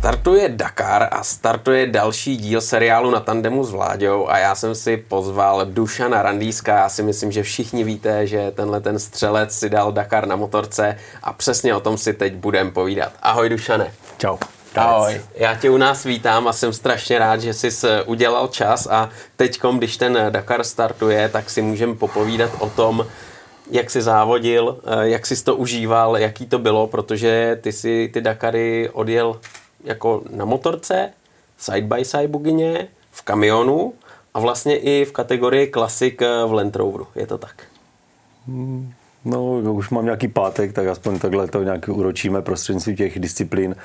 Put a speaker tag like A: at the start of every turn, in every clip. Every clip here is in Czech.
A: Startuje Dakar a startuje další díl seriálu na tandemu s Vláďou a já jsem si pozval Dušana Randýska. Já si myslím, že všichni víte, že tenhle ten střelec si dal Dakar na motorce a přesně o tom si teď budem povídat. Ahoj Dušane.
B: Čau.
A: Ahoj, já tě u nás vítám a jsem strašně rád, že jsi udělal čas a teď, když ten Dakar startuje, tak si můžeme popovídat o tom, jak jsi závodil, jak jsi to užíval, jaký to bylo, protože ty si ty Dakary odjel jako na motorce, side by side bugině, v kamionu a vlastně i v kategorii klasik eh, v Land Roveru. Je to tak?
B: No, už mám nějaký pátek, tak aspoň takhle to nějak uročíme prostřednictvím těch disciplín.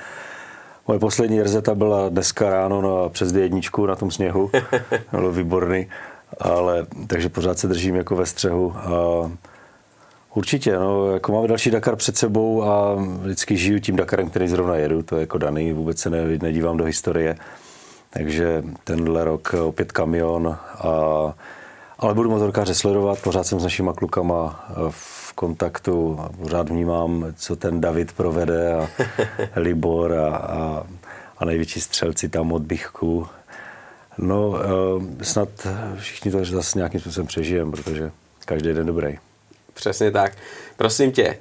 B: Moje poslední rezeta byla dneska ráno na přes jedničku na tom sněhu. Bylo výborný. Ale, takže pořád se držím jako ve střehu. A Určitě, no, jako máme další Dakar před sebou a vždycky žiju tím Dakarem, který zrovna jedu, to je jako daný, vůbec se nedívám do historie. Takže tenhle rok opět kamion, a, ale budu motorkáře sledovat, pořád jsem s našimi klukama v kontaktu a pořád vnímám, co ten David provede a Libor a, a, a největší střelci tam od Bichku. No, eh, snad všichni to zase nějakým způsobem přežijeme, protože každý den dobrý.
A: Přesně tak. Prosím tě,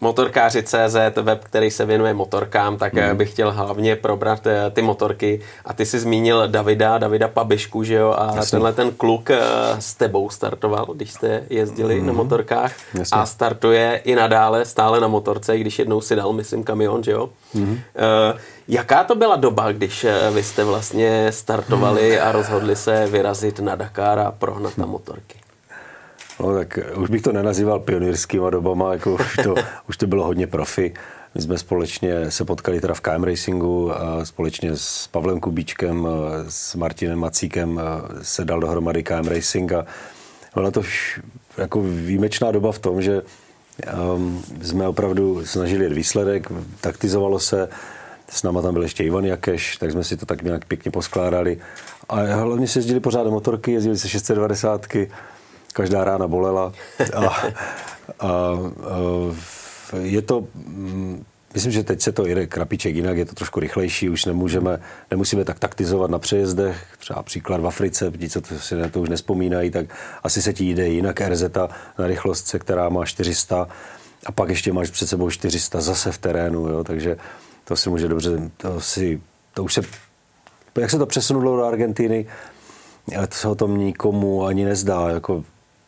A: motorkáři.cz, web, který se věnuje motorkám, tak mm. bych chtěl hlavně probrat eh, ty motorky. A ty jsi zmínil Davida, Davida Pabišku, že jo? A Jasně. tenhle ten kluk eh, s tebou startoval, když jste jezdili mm. na motorkách. Jasně. A startuje i nadále, stále na motorce, když jednou si dal, myslím, kamion, že jo? Mm. Jaká to byla doba, když vy jste vlastně startovali a rozhodli se vyrazit na Dakar a prohnat na motorky?
B: No tak už bych to nenazýval pionýrskýma dobama, jako už to, už to bylo hodně profi. My jsme společně se potkali teda v KM Racingu a společně s Pavlem Kubíčkem, s Martinem Macíkem se dal dohromady KM Racing a byla to jako výjimečná doba v tom, že um, jsme opravdu snažili jet výsledek, taktizovalo se, s náma tam byl ještě Ivan Jakeš, tak jsme si to tak nějak pěkně poskládali. A hlavně se jezdili pořád motorky, jezdili se 690 každá rána bolela. A, a, a je to, myslím, že teď se to jde krapiček jinak, je to trošku rychlejší, už nemůžeme, nemusíme tak taktizovat na přejezdech, třeba příklad v Africe, ti, co to si na to už nespomínají, tak asi se ti jde jinak RZ na rychlostce, která má 400 a pak ještě máš před sebou 400 zase v terénu, jo, takže to si může dobře, to si, to už se, jak se to přesunulo do Argentiny, to se o tom nikomu ani nezdá, jako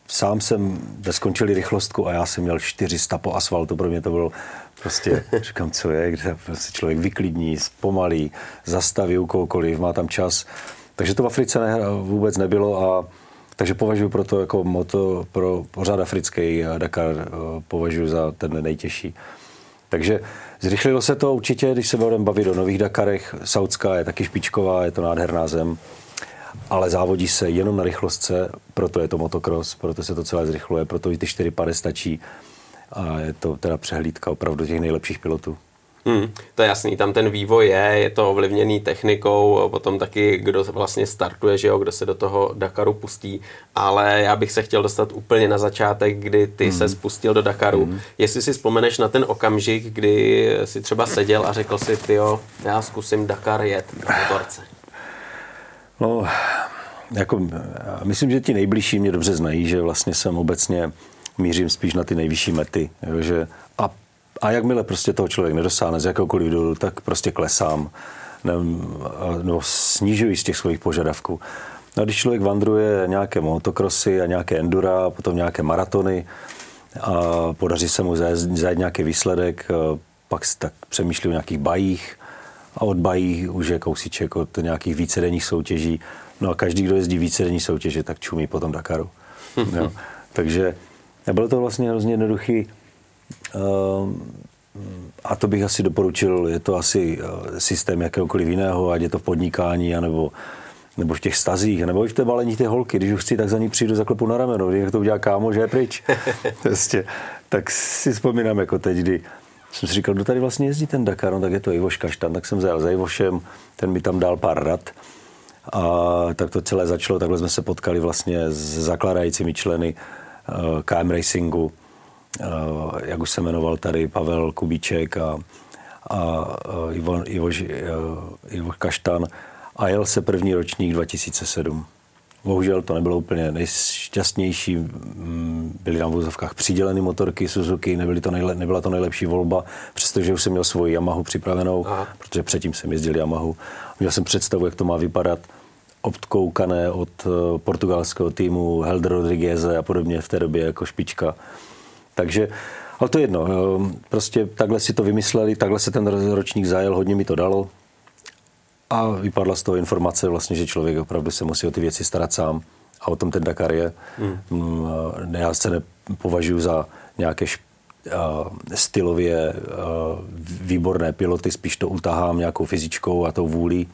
B: sám jsem skončili rychlostku a já jsem měl 400 po asfaltu, pro mě to bylo prostě, říkám, co je, kde prostě člověk vyklidní, zpomalí, zastaví u kohokoliv, má tam čas. Takže to v Africe ne, vůbec nebylo a takže považuji pro to jako moto, pro pořád africký Dakar eh, považuji za ten nejtěžší. Takže zrychlilo se to určitě, když se budeme bavit o nových Dakarech. Saudská je taky špičková, je to nádherná zem ale závodí se jenom na rychlostce, proto je to motocross, proto se to celé zrychluje, proto i ty 4 pady stačí a je to teda přehlídka opravdu těch nejlepších pilotů.
A: Hmm, to je jasný, tam ten vývoj je, je to ovlivněný technikou, potom taky, kdo vlastně startuje, že jo, kdo se do toho Dakaru pustí, ale já bych se chtěl dostat úplně na začátek, kdy ty hmm. se spustil do Dakaru. Hmm. Jestli si vzpomeneš na ten okamžik, kdy si třeba seděl a řekl si, ty jo, já zkusím Dakar jet na motorce.
B: No, jako, myslím, že ti nejbližší mě dobře znají, že vlastně jsem obecně mířím spíš na ty nejvyšší mety. Jo, že a, a jakmile prostě toho člověk nedosáhne z jakéhokoliv důvodu, tak prostě klesám nebo snižuji z těch svých požadavků. No, když člověk vandruje nějaké motokrosy a nějaké endura, a potom nějaké maratony a podaří se mu zajít nějaký výsledek, pak tak přemýšlí o nějakých bajích, a od bají už je kousíček od nějakých vícedenních soutěží. No a každý, kdo jezdí vícedenní soutěže, tak čumí potom Dakaru. jo. Takže bylo to vlastně hrozně jednoduchý. Ehm, a to bych asi doporučil, je to asi eh, systém jakéhokoliv jiného, ať je to v podnikání, anebo, nebo v těch stazích, nebo i v té balení té holky. Když už chci, tak za ní přijdu, zaklepu na rameno. Když to udělá kámo, že je pryč. prostě. Tak si vzpomínám jako teď, kdy jsem si říkal, kdo tady vlastně jezdí ten Dakar, no tak je to Ivoš Kaštan, tak jsem zajel za Ivošem, ten mi tam dal pár rad. A tak to celé začalo, takhle jsme se potkali vlastně s zakladajícími členy uh, KM Racingu, uh, jak už se jmenoval tady Pavel Kubíček a, a Ivo, Ivo, Ivo Kaštan. A jel se první ročník 2007. Bohužel to nebylo úplně nejšťastnější. Mm, byly na vozovkách přiděleny motorky Suzuki, nebyly to nejle, nebyla to nejlepší volba, přestože už jsem měl svoji Yamahu připravenou, Aha. protože předtím jsem jezdil Yamahu. Měl jsem představu, jak to má vypadat obkoukané od eh, portugalského týmu Helder Rodriguez a podobně v té době jako špička. Takže, ale to je jedno. Eh, prostě takhle si to vymysleli, takhle se ten ročník zajel, hodně mi to dalo. A vypadla z toho informace vlastně, že člověk opravdu se musí o ty věci starat sám. A o tom ten Dakar je. Hmm. Já se nepovažuji za nějaké šp- stylově výborné piloty, spíš to utahám nějakou fyzičkou a tou vůlí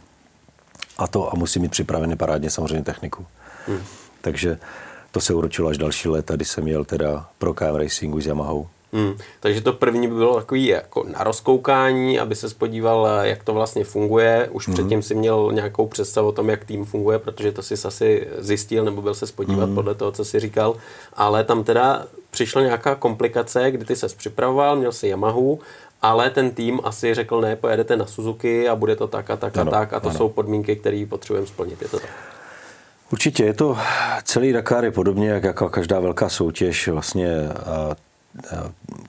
B: a to a musím mít připravený parádně samozřejmě techniku. Hmm. Takže to se uročilo až další léta, kdy jsem jel teda pro KM Racingu s Yamahou.
A: Hmm. Takže to první by bylo takový jako na rozkoukání, aby se spodíval, jak to vlastně funguje. Už hmm. předtím si měl nějakou představu o tom, jak tým funguje, protože to si asi zjistil, nebo byl se spodívat hmm. podle toho, co si říkal. Ale tam teda přišla nějaká komplikace, kdy ty ses připravoval, měl si Yamahu, ale ten tým asi řekl, ne, pojedete na Suzuki a bude to tak a tak ano, a tak a to ano. jsou podmínky, které potřebujeme splnit. Je to tak?
B: Určitě, je to celý Dakar je podobně, jak jako každá velká soutěž, vlastně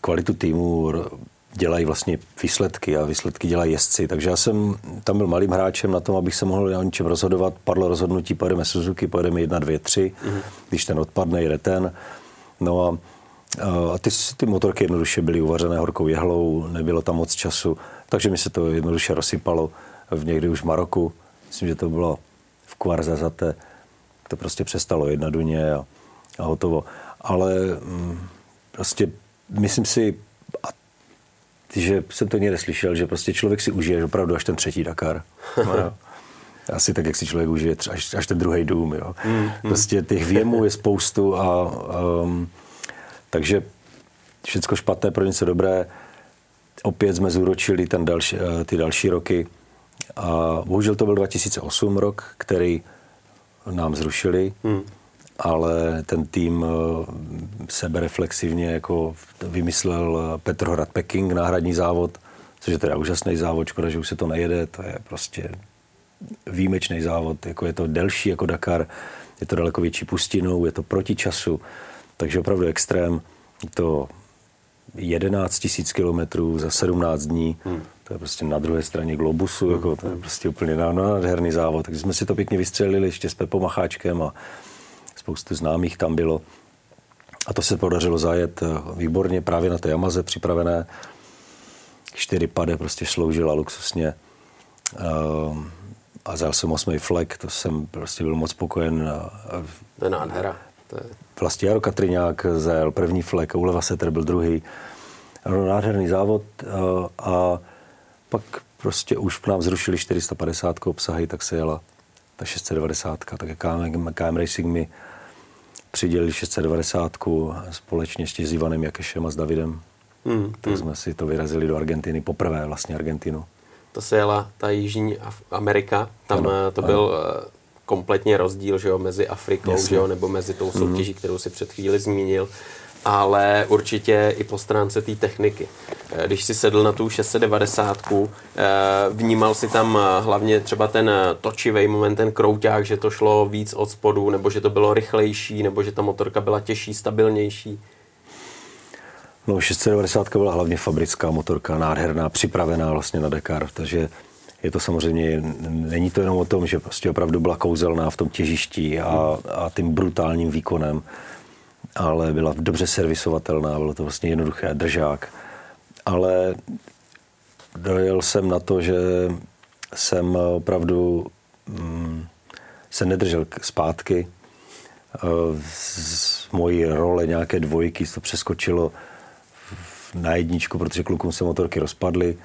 B: kvalitu týmu dělají vlastně výsledky a výsledky dělají jezdci. Takže já jsem tam byl malým hráčem na tom, abych se mohl o něčem rozhodovat. Padlo rozhodnutí, pojedeme Suzuki, pojedeme 1, 2, 3. Mm-hmm. Když ten odpadne, jde ten. No a, a ty, ty motorky jednoduše byly uvařené horkou jehlou, nebylo tam moc času, takže mi se to jednoduše rozsypalo v někdy už v Maroku. Myslím, že to bylo v Kvarzazate. To prostě přestalo jedna duně a, a hotovo. Ale mm, prostě myslím si, že jsem to někde slyšel, že prostě člověk si užije opravdu až ten třetí Dakar. No, Asi tak, jak si člověk užije až, až ten druhý dům. Jo. Mm, mm. Prostě těch věmů je spoustu a um, takže všechno špatné pro něco dobré. Opět jsme zúročili ten další, eh, ty další roky. A bohužel to byl 2008 rok, který nám zrušili. Mm ale ten tým eh, sebereflexivně jako vymyslel eh, Petrohrad Peking, náhradní závod, což je teda úžasný závod, škoda, že už se to nejede, to je prostě výjimečný závod, jako je to delší jako Dakar, je to daleko větší pustinou, je to proti času, takže opravdu extrém, je to 11 tisíc kilometrů za 17 dní, hmm. to je prostě na druhé straně globusu, jako to je prostě úplně nádherný závod, takže jsme si to pěkně vystřelili ještě s Pepou Macháčkem a spoustu známých tam bylo. A to se podařilo zajet eh, výborně právě na té Yamaze připravené. Čtyři pade prostě sloužila luxusně. Eh, a zajel jsem osmý flek, to jsem prostě byl moc spokojen.
A: To je nádhera. To je...
B: Vlastně Jaro Katriňák zajel první flek, Uleva Seter byl druhý. Nádherný závod eh, a pak prostě už nám zrušili 450 obsahy, tak se jela ta 690, tak KM, KM Racing mi přidělili 690 společně s Ivanem Jakešem a s Davidem. Hmm, tak hmm. jsme si to vyrazili do Argentiny, poprvé vlastně Argentinu.
A: To se jela ta Jižní Amerika, tam ano, eh, to ano. byl eh, kompletně rozdíl že jo, mezi Afrikou že jo, nebo mezi tou soutěží, hmm. kterou si před chvíli zmínil ale určitě i po stránce té techniky. Eh, když si sedl na tu 690, eh, vnímal si tam eh, hlavně třeba ten točivý moment, ten krouťák, že to šlo víc od spodu, nebo že to bylo rychlejší, nebo že ta motorka byla těžší, stabilnější?
B: No, 690 byla hlavně fabrická motorka, nádherná, připravená vlastně na Dakar, takže je to samozřejmě, není to jenom o tom, že prostě opravdu byla kouzelná v tom těžišti a, a tím brutálním výkonem ale byla dobře servisovatelná, bylo to vlastně jednoduché, držák. Ale dojel jsem na to, že jsem opravdu mm, se nedržel zpátky. Z mojí role nějaké dvojky to přeskočilo na jedničku, protože klukům se motorky rozpadly.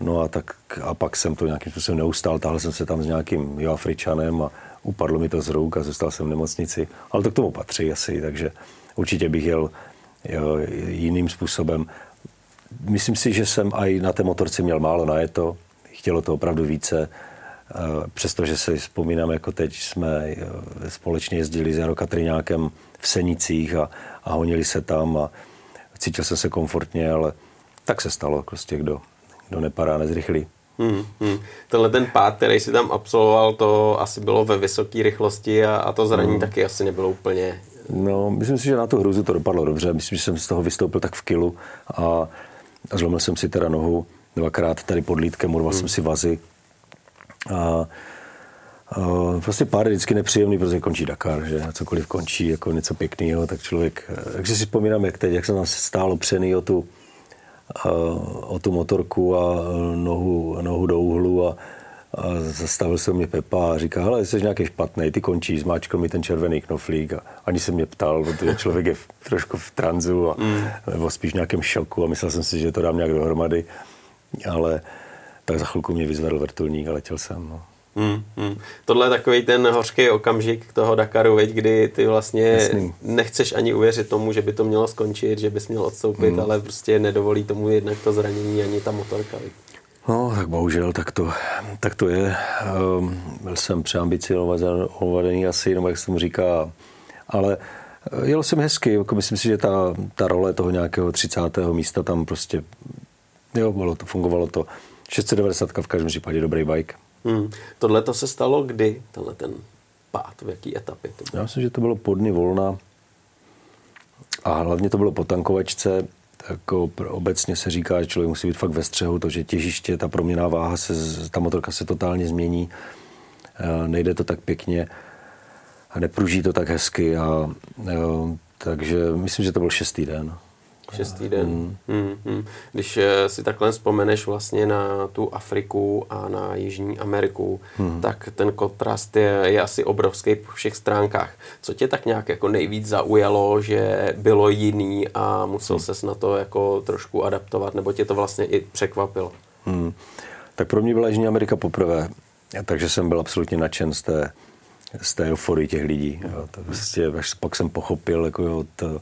B: No a, tak, a pak jsem to nějakým způsobem neustál, tahle jsem se tam s nějakým Joafričanem a upadlo mi to z ruk a zůstal jsem v nemocnici. Ale to k tomu patří asi, takže určitě bych jel jo, jiným způsobem. Myslím si, že jsem i na té motorce měl málo najeto, chtělo to opravdu více, přestože si vzpomínám, jako teď jsme společně jezdili s Jaro Katriňákem v Senicích a, a honili se tam a cítil jsem se komfortně, ale tak se stalo, prostě kdo, kdo nepadá, nezrychlí.
A: Hmm, hmm. Tenhle ten pád, který si tam absolvoval, to asi bylo ve vysoké rychlosti a, a to zranění hmm. taky asi nebylo úplně...
B: No, myslím si, že na tu hruzu to dopadlo dobře. Myslím, že jsem z toho vystoupil tak v kilu a, a zlomil jsem si teda nohu dvakrát tady pod lítkem, urval hmm. jsem si vazy. A, a prostě pár je vždycky nepříjemný, protože končí Dakar, že a cokoliv končí jako něco pěkného, tak člověk, takže si vzpomínám, jak teď, jak jsem tam stálo přený o tu, o tu motorku a nohu, nohu do úhlu a, a zastavil se mě Pepa a říká, hele, jsi nějaký špatný, ty končíš, zmáčkl mi ten červený knoflík a ani se mě ptal, protože člověk je v, trošku v tranzu a, mm. nebo spíš v nějakém šoku a myslel jsem si, že to dám nějak dohromady, ale tak za chvilku mě vyzvedl vrtulník a letěl jsem. No.
A: Hmm, hmm. Tohle je takový ten hořký okamžik toho Dakaru, veď, kdy ty vlastně Jasný. nechceš ani uvěřit tomu, že by to mělo skončit, že bys měl odstoupit, hmm. ale prostě nedovolí tomu jednak to zranění ani ta motorka. Veď.
B: No, tak bohužel, tak to, tak to je. Um, byl jsem přeambicionovaný asi, nebo jak se tomu říká, ale eh, jelo jsem hezky, jako myslím si, že ta, ta role toho nějakého 30. místa tam prostě, jo, bylo to, fungovalo to. 690 v každém případě dobrý bike.
A: Hmm. Tohle to se stalo kdy, tenhle ten pád, v jaký etapě to
B: bylo? Já myslím, že to bylo po dny volna a hlavně to bylo po tankovačce. Jako obecně se říká, že člověk musí být fakt ve střehu, to, že těžiště, ta proměná váha, se, ta motorka se totálně změní, nejde to tak pěkně a nepruží to tak hezky. A, takže myslím, že to byl šestý den.
A: Šestý den. Mm. Mm, mm. Když eh, si takhle vzpomeneš vlastně na tu Afriku a na Jižní Ameriku, mm. tak ten kontrast je, je asi obrovský po všech stránkách. Co tě tak nějak jako nejvíc zaujalo, že bylo jiný a musel mm. ses na to jako trošku adaptovat, nebo tě to vlastně i překvapilo? Mm.
B: Tak pro mě byla Jižní Amerika poprvé, takže jsem byl absolutně nadšen z té, z té euforii těch lidí. Jo. To vlastně, až pak jsem pochopil, jako jo, to,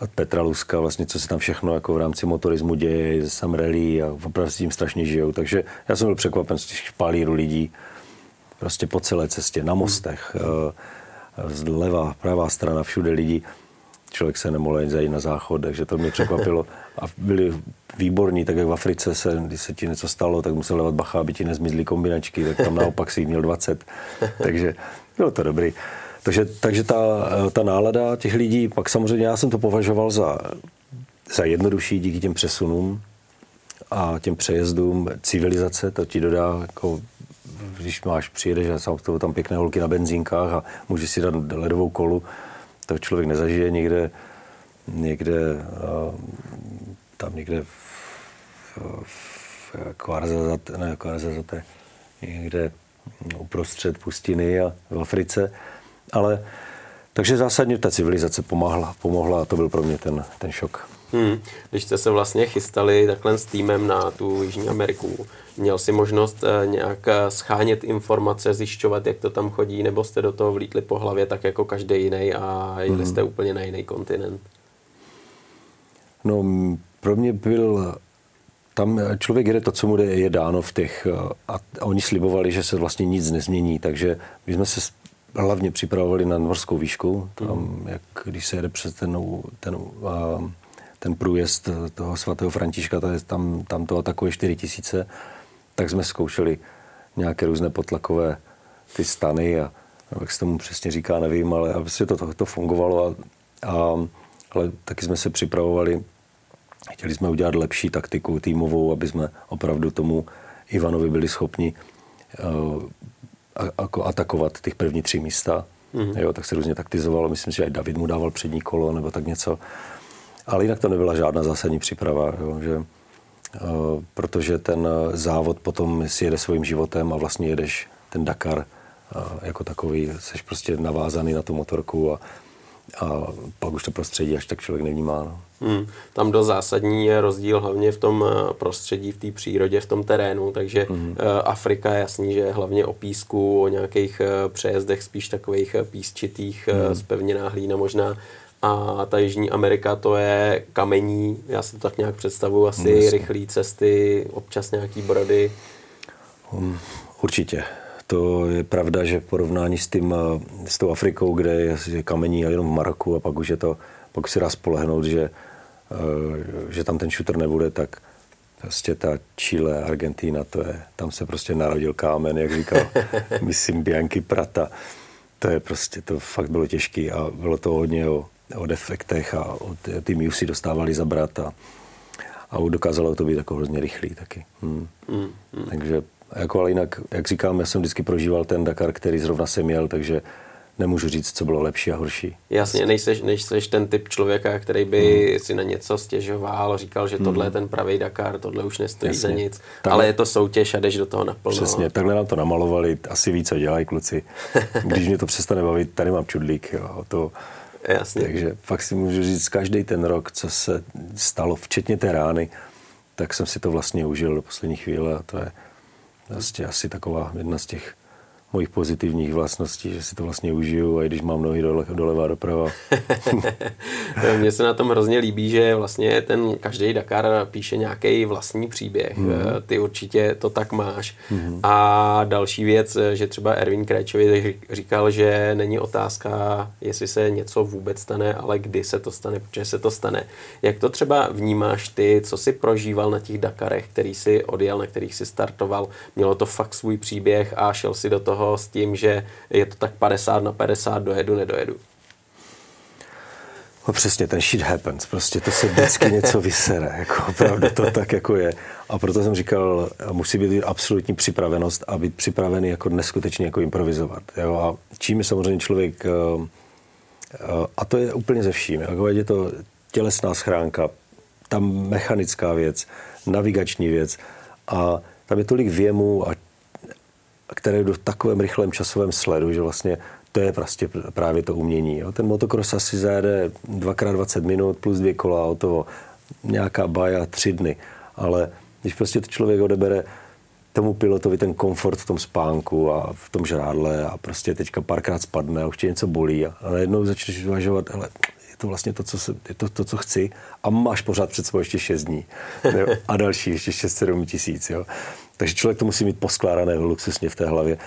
B: od Petra Luska, vlastně, co se tam všechno jako v rámci motorismu děje, sam rally a opravdu s tím strašně žijou. Takže já jsem byl překvapen z těch špalíru lidí prostě po celé cestě, na mostech, hmm. zleva, pravá strana, všude lidi. Člověk se nemohl ani zajít na záchod, takže to mě překvapilo. A byli výborní, tak jak v Africe se, když se ti něco stalo, tak musel levat bacha, aby ti nezmizly kombinačky, tak tam naopak si jich měl 20. Takže bylo to dobrý. Takže, takže ta, ta nálada těch lidí, pak samozřejmě já jsem to považoval za, za jednodušší díky těm přesunům a těm přejezdům civilizace, to ti dodá, jako, když máš, přijedeš a jsou tam pěkné holky na benzínkách a můžeš si dát ledovou kolu, to člověk nezažije někde, někde tam někde v, v, v ne, Kvarzazate, někde uprostřed pustiny a v Africe ale takže zásadně ta civilizace pomáhla, pomohla a to byl pro mě ten, ten šok.
A: Hmm. Když jste se vlastně chystali takhle s týmem na tu Jižní Ameriku, měl si možnost eh, nějak eh, schánět informace, zjišťovat, jak to tam chodí, nebo jste do toho vlítli po hlavě tak jako každý jiný a jeli hmm. jste úplně na jiný kontinent?
B: No, pro mě byl tam člověk jede to, co mu je dáno v těch, eh, a oni slibovali, že se vlastně nic nezmění, takže my jsme se hlavně připravovali na morskou výšku, tam, mm. jak když se jede přes ten, ten, ten průjezd toho svatého Františka, to je, tam, tam to atakuje 4 tisíce, tak jsme zkoušeli nějaké různé potlakové ty stany a jak se tomu přesně říká, nevím, ale aby se to, to, to fungovalo a, a ale taky jsme se připravovali, chtěli jsme udělat lepší taktiku týmovou, aby jsme opravdu tomu Ivanovi byli schopni jako atakovat těch první tři místa. Mm-hmm. Jo, tak se různě taktizovalo. Myslím si, že i David mu dával přední kolo nebo tak něco. Ale jinak to nebyla žádná zásadní příprava, jo, že, uh, protože ten závod potom si jede svým životem a vlastně jedeš ten Dakar uh, jako takový, jsi prostě navázaný na tu motorku a a pak už to prostředí až tak člověk nevnímá. No.
A: Hmm. Tam do zásadní je rozdíl hlavně v tom eh, prostředí, v té přírodě, v tom terénu, takže hmm. Afrika je jasný, že je hlavně o písku, o nějakých eh, přejezdech spíš takových písčitých, hmm. zpevněná hlína možná, a ta Jižní Amerika to je kamení, já si to tak nějak představuji, asi hmm, rychlé cesty, občas nějaký brody.
B: Um, určitě to je pravda, že v porovnání s, tím, eh, s tou Afrikou, kde je kamení jenom v Maroku a pak už je to, pak si dá spolehnout, že, eh, že tam ten šutr nebude, tak Prostě ta Chile, Argentina, to je, tam se prostě narodil kámen, jak říkal, myslím, Bianchi Prata. To je prostě, to fakt bylo těžké a bylo to hodně o, o defektech a o ty si dostávali zabrat a, a dokázalo to být jako hrozně rychlý taky. Hmm. Mm, mm. Takže jako ale jinak, jak říkám, já jsem vždycky prožíval ten Dakar, který zrovna jsem měl, takže nemůžu říct, co bylo lepší a horší.
A: Jasně, nejseš, nejseš ten typ člověka, který by hmm. si na něco stěžoval, říkal, že tohle hmm. je ten pravý Dakar, tohle už nestojí Jasně. za nic, takhle, ale je to soutěž a jdeš do toho naplno.
B: Přesně, takhle nám to namalovali, asi víc, co dělají kluci. Když mě to přestane bavit, tady mám čudlík, jo, to,
A: Jasně.
B: Takže fakt si můžu říct, každý ten rok, co se stalo, včetně té rány, tak jsem si to vlastně užil do poslední chvíle a to je vlastně asi taková jedna z těch mojich pozitivních vlastností, že si to vlastně užiju, a i když mám nohy dole, doleva doprava.
A: Mně se na tom hrozně líbí, že vlastně ten každý Dakar píše nějaký vlastní příběh. Mm. Ty určitě to tak máš. Mm. A další věc, že třeba Erwin Krajčovi říkal, že není otázka, jestli se něco vůbec stane, ale kdy se to stane, protože se to stane. Jak to třeba vnímáš ty, co jsi prožíval na těch Dakarech, který si odjel, na kterých si startoval? Mělo to fakt svůj příběh a šel si do toho toho s tím, že je to tak 50 na 50, dojedu, nedojedu.
B: No přesně, ten shit happens, prostě to se vždycky něco vysere, jako opravdu to tak jako je. A proto jsem říkal, musí být absolutní připravenost a být připravený jako neskutečně jako improvizovat. Jo? A čím je samozřejmě člověk, eh, eh, a to je úplně ze vším, jako je to tělesná schránka, tam mechanická věc, navigační věc a tam je tolik věmů a které v takovém rychlém časovém sledu, že vlastně to je prostě právě to umění. Jo. Ten motocross asi zajede 2x20 minut plus dvě kola a toho nějaká baja tři dny. Ale když prostě to člověk odebere tomu pilotovi ten komfort v tom spánku a v tom žrádle a prostě teďka párkrát spadne a už tě něco bolí a, najednou začneš uvažovat, hele, je to vlastně to, co, se, je to, to, co chci a máš pořád před sebou ještě 6 dní jo? a další ještě 6-7 tisíc. Jo? Takže člověk to musí mít poskládané luxusně v té hlavě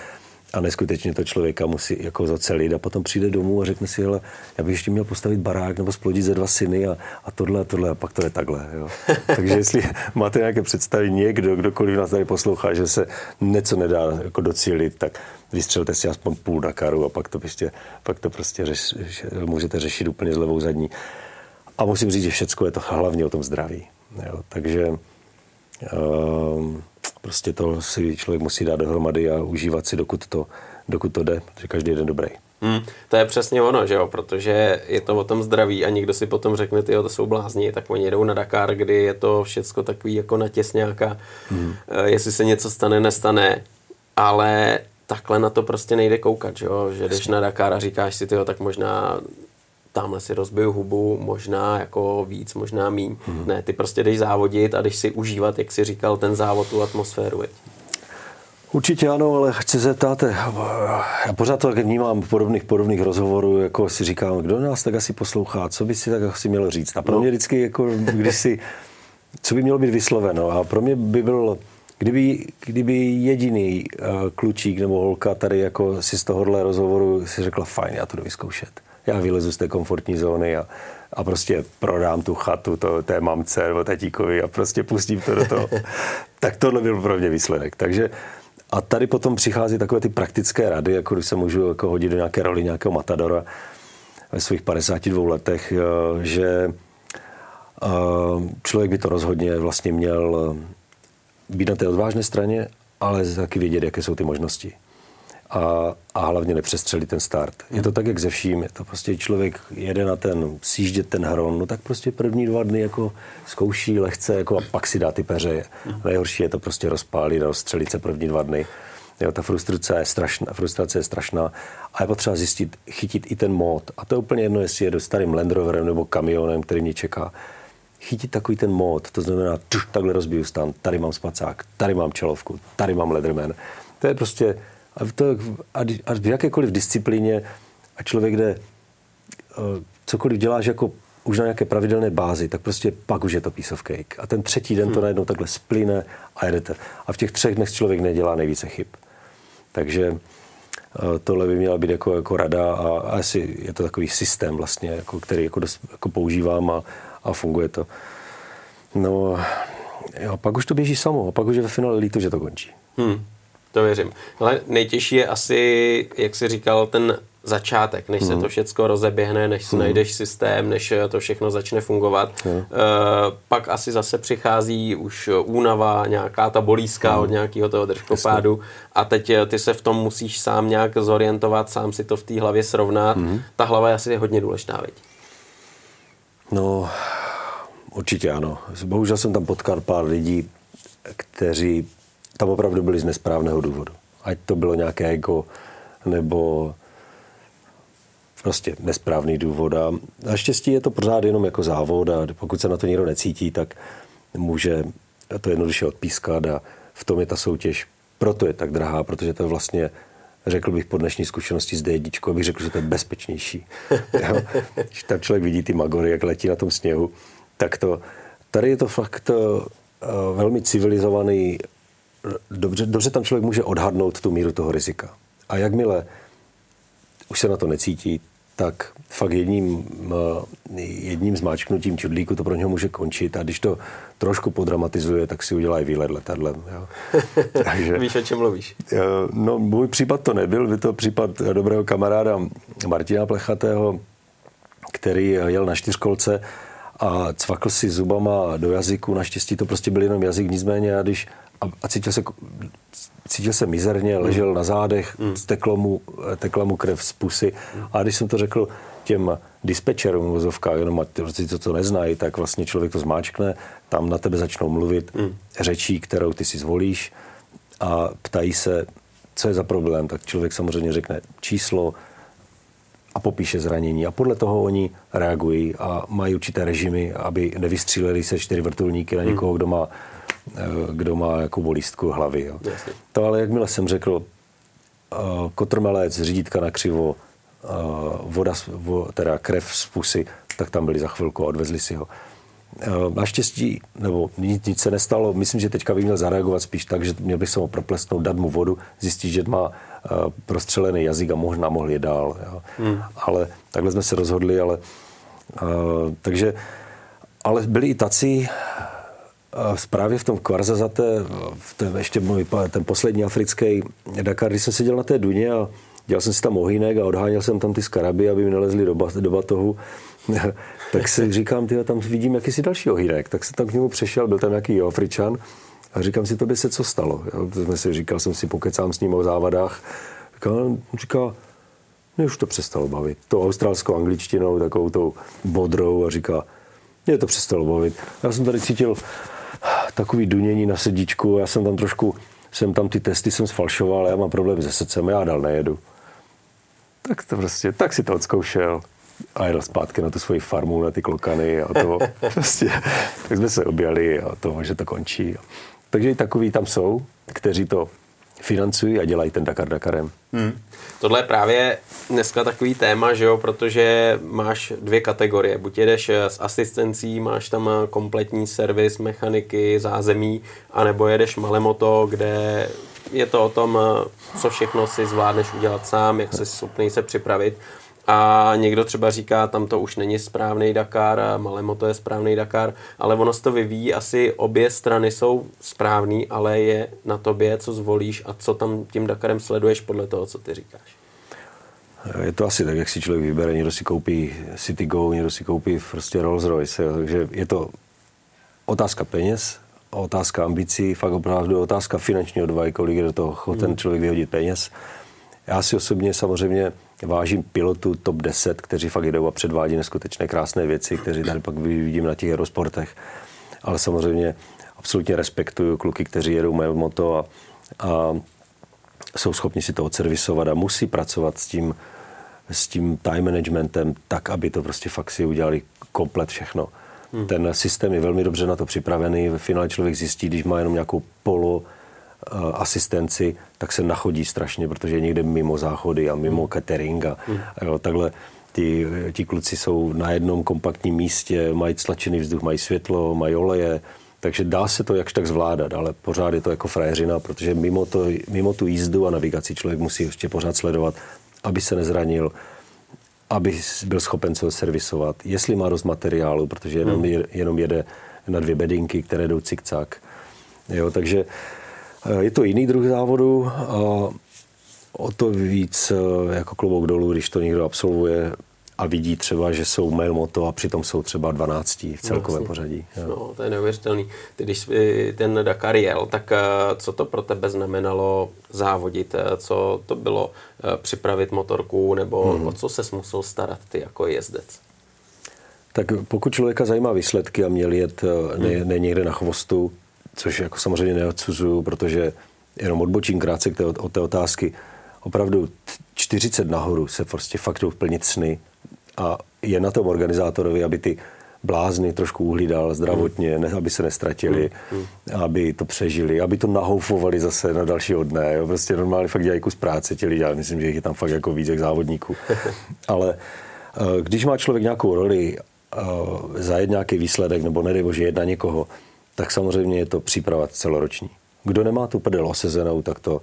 B: a neskutečně to člověka musí jako zacelit a potom přijde domů a řekne si, hele, já bych ještě měl postavit barák nebo splodit ze dva syny a, a tohle a tohle a pak to je takhle. Jo. Takže jestli máte nějaké představy někdo, kdokoliv nás tady poslouchá, že se něco nedá jako docílit, tak vystřelte si aspoň půl Dakaru a pak to prostě, pak to prostě řeš, můžete řešit úplně s levou zadní. A musím říct, že všechno je to hlavně o tom zdraví. Jo. Takže um, Prostě to si člověk musí dát dohromady a užívat si, dokud to, dokud to jde, protože každý den dobrý.
A: Hmm, to je přesně ono, že jo, protože je to o tom zdraví a někdo si potom řekne, ty to jsou blázni, tak oni jedou na Dakar, kdy je to všecko takový jako na těsňáka, hmm. jestli se něco stane, nestane, ale takhle na to prostě nejde koukat, že jo, že jdeš na Dakar a říkáš si, tyjo, tak možná tamhle si rozbiju hubu, možná jako víc, možná míň. Hmm. Ne, ty prostě jdeš závodit a jdeš si užívat, jak si říkal, ten závod, tu atmosféru. Je.
B: Určitě ano, ale chci se zeptat, já pořád to tak vnímám podobných, podobných rozhovorů, jako si říkám, kdo nás tak asi poslouchá, co by si tak asi mělo říct. A pro no. mě vždycky, jako, když si, co by mělo být vysloveno. A pro mě by byl, kdyby, kdyby jediný uh, klučík nebo holka tady jako si z tohohle rozhovoru si řekla, fajn, já to jdu vyzkoušet já vylezu z té komfortní zóny a, a prostě prodám tu chatu to, té mamce nebo tatíkovi a prostě pustím to do toho. tak tohle byl pro mě výsledek. Takže a tady potom přichází takové ty praktické rady, jako když se můžu jako hodit do nějaké roli nějakého matadora ve svých 52 letech, eh, že eh, člověk by to rozhodně vlastně měl eh, být na té odvážné straně, ale taky vědět, jaké jsou ty možnosti a, a hlavně nepřestřelit ten start. Je to tak, jak ze vším. Je to prostě člověk jede na ten, sjíždět ten hron, no tak prostě první dva dny jako zkouší lehce jako a pak si dá ty peřeje. Mm. Nejhorší je to prostě rozpálit a rozstřelit se první dva dny. Jo, ta frustrace je strašná, frustrace je strašná a je potřeba zjistit, chytit i ten mód. A to je úplně jedno, jestli jedu starým Land Roverem nebo kamionem, který mě čeká. Chytit takový ten mód, to znamená, tuš, takhle rozbiju stan, tady mám spacák, tady mám čelovku, tady mám Leatherman. To je prostě a, to, a, a v jakékoliv disciplíně a člověk jde, uh, cokoliv děláš jako už na nějaké pravidelné bázi, tak prostě pak už je to piece of cake. A ten třetí den to hmm. najednou takhle splyne a jedete. A v těch třech dnech člověk nedělá nejvíce chyb. Takže uh, tohle by měla být jako, jako rada a, a asi je to takový systém vlastně, jako, který jako, dost, jako používám a, a funguje to. No, jo, pak už to běží samo a pak už je ve finále líto, že to končí.
A: Hmm, to věřím. Ale nejtěžší je asi, jak jsi říkal, ten začátek, než hmm. se to všechno rozeběhne, než hmm. najdeš systém, než to všechno začne fungovat. Hmm. E, pak asi zase přichází už únava, nějaká ta bolízka hmm. od nějakého toho držkopádu Jasně. a teď eh, ty se v tom musíš sám nějak zorientovat, sám si to v té hlavě srovnat. Hmm. Ta hlava je asi hodně důležitá, viď?
B: No, určitě ano. Bohužel jsem tam potkal pár lidí, kteří tam opravdu byli z nesprávného důvodu. Ať to bylo nějaké ego, nebo prostě nesprávný důvod. A naštěstí je to pořád jenom jako závod a pokud se na to někdo necítí, tak může to jednoduše odpískat a v tom je ta soutěž. Proto je tak drahá, protože to je vlastně řekl bych po dnešní zkušenosti s D1, bych řekl, že to je bezpečnější. Když tam člověk vidí ty magory, jak letí na tom sněhu, tak to, tady je to fakt uh, velmi civilizovaný, dobře, dobře tam člověk může odhadnout tu míru toho rizika. A jakmile už se na to necítí, tak fakt jedním, eh, jedním zmáčknutím čudlíku to pro něho může končit a když to trošku podramatizuje, tak si udělá i výlet letadlem. Jo.
A: Takže, Víš, o čem mluvíš?
B: Eh, no, můj případ to nebyl, byl to případ dobrého kamaráda Martina Plechatého, který jel na čtyřkolce a cvakl si zubama do jazyku, naštěstí to prostě byl jenom jazyk, nicméně a když a, a cítil se cítil se mizerně, hmm. ležel mm. na zádech, mm. teklo mu, tekla mu krev z pusy. Mm. A když jsem to řekl těm dispečerům v vozovkách, jenom ti to, to neznají, tak vlastně člověk to zmáčkne, tam na tebe začnou mluvit mm. řečí, kterou ty si zvolíš a ptají se, co je za problém, tak člověk samozřejmě řekne číslo a popíše zranění. A podle toho oni reagují a mají určité režimy, aby nevystříleli se čtyři vrtulníky na hmm. někoho, kdo má Eh, kdo má jako bolístku hlavy. Jo. To ale jakmile jsem řekl, uh, kotrmelec, řídítka na křivo, uh, voda, vo, teda krev z pusy, tak tam byli za chvilku a odvezli si ho. Naštěstí, nebo nic, nic se nestalo, myslím, že teďka bych měl zareagovat spíš tak, že měl bych se ho proplesnout, dát mu vodu, zjistit, že má prostřelený jazyk a možná mohl je dál. Jo. Hmm. Ale takhle jsme se rozhodli, ale takže ale byli i tací, právě v tom Kvarzazate, v té, ještě můj, ten poslední africký Dakar, když jsem seděl na té duně a dělal jsem si tam ohýnek a odháněl jsem tam ty skaraby, aby mi nalezli do, do batohu, tak si říkám, tyhle, tam vidím jakýsi další ohýnek. Tak jsem tam k němu přešel, byl tam nějaký Afričan a říkám si, to by se co stalo. To jsme si, říkal jsem si, pokecám s ním o závadách. Říká, říká mě už to přestalo bavit. To australskou angličtinou, takovou tou bodrou a říká, mě to přestalo bavit. Já jsem tady cítil takový dunění na sedíčku, já jsem tam trošku, jsem tam ty testy jsem sfalšoval, já mám problém se srdcem, já dál nejedu. Tak to prostě, tak si to odzkoušel a jel zpátky na tu svoji farmu, na ty klokany a to prostě, tak jsme se objeli a to, že to končí. Takže i takový tam jsou, kteří to financují a dělají ten Dakar Dakarem. Hmm.
A: Tohle je právě dneska takový téma, že jo, protože máš dvě kategorie. Buď jedeš s asistencí, máš tam kompletní servis, mechaniky, zázemí, anebo jedeš malemoto, kde je to o tom, co všechno si zvládneš udělat sám, jak se schopný se připravit. A někdo třeba říká, tam to už není správný Dakar, Malemo to je správný Dakar, ale ono se to vyvíjí, asi obě strany jsou správný, ale je na tobě, co zvolíš a co tam tím Dakarem sleduješ podle toho, co ty říkáš.
B: Je to asi tak, jak si člověk vybere, někdo si koupí City Go, někdo si koupí prostě Rolls Royce, jo. takže je to otázka peněz, otázka ambicí, fakt opravdu otázka finanční odvahy, kolik je do toho ten hmm. člověk vyhodit peněz. Já si osobně samozřejmě vážím pilotů top 10, kteří fakt jdou a předvádí neskutečné krásné věci, kteří tady pak vidím na těch aerosportech. Ale samozřejmě absolutně respektuju kluky, kteří jedou mail moto a, a jsou schopni si to odservisovat a musí pracovat s tím, s tím time managementem tak, aby to prostě fakt si udělali komplet všechno. Hmm. Ten systém je velmi dobře na to připravený. Ve finále člověk zjistí, když má jenom nějakou polo asistenci, tak se nachodí strašně, protože je někde mimo záchody a mimo hmm. catering a, hmm. jo, takhle ti, ti kluci jsou na jednom kompaktním místě, mají stlačený vzduch, mají světlo, mají oleje, takže dá se to jakž tak zvládat, ale pořád je to jako frajeřina, protože mimo, to, mimo tu jízdu a navigaci člověk musí ještě pořád sledovat, aby se nezranil, aby byl schopen se servisovat, jestli má dost materiálu, protože jenom, hmm. jenom jede na dvě bedinky, které jdou cikcak. Jo, takže eh, je to jiný druh závodu a o to víc eh, jako klobouk dolů, když to někdo absolvuje a vidí třeba, že jsou mail moto a přitom jsou třeba 12 v celkovém no, pořadí.
A: Jo. No, to je neuvěřitelný. Ty, když ten Dakar jel, tak eh, co to pro tebe znamenalo závodit? Co to bylo připravit motorku nebo hmm. o co se musel starat ty jako jezdec?
B: Tak pokud člověka zajímá výsledky a měl jet ne, hmm. ne někde na chvostu, což jako samozřejmě neodsuzuju, protože jenom odbočím krátce k té, od té otázky. Opravdu 40 nahoru se prostě fakt jdou plnit sny a je na tom organizátorovi, aby ty blázny trošku uhlídal zdravotně, ne, aby se nestratili, mm, aby to přežili, aby to nahoufovali zase na další dne. Jo. Prostě normálně fakt dělají kus práce ti lidi, já myslím, že je tam fakt jako víc jak závodníků. Ale eh, když má člověk nějakou roli, eh, zajet nějaký výsledek, nebo nedej bože, jet na někoho, tak samozřejmě je to příprava celoroční. Kdo nemá tu prdel osezenou, tak to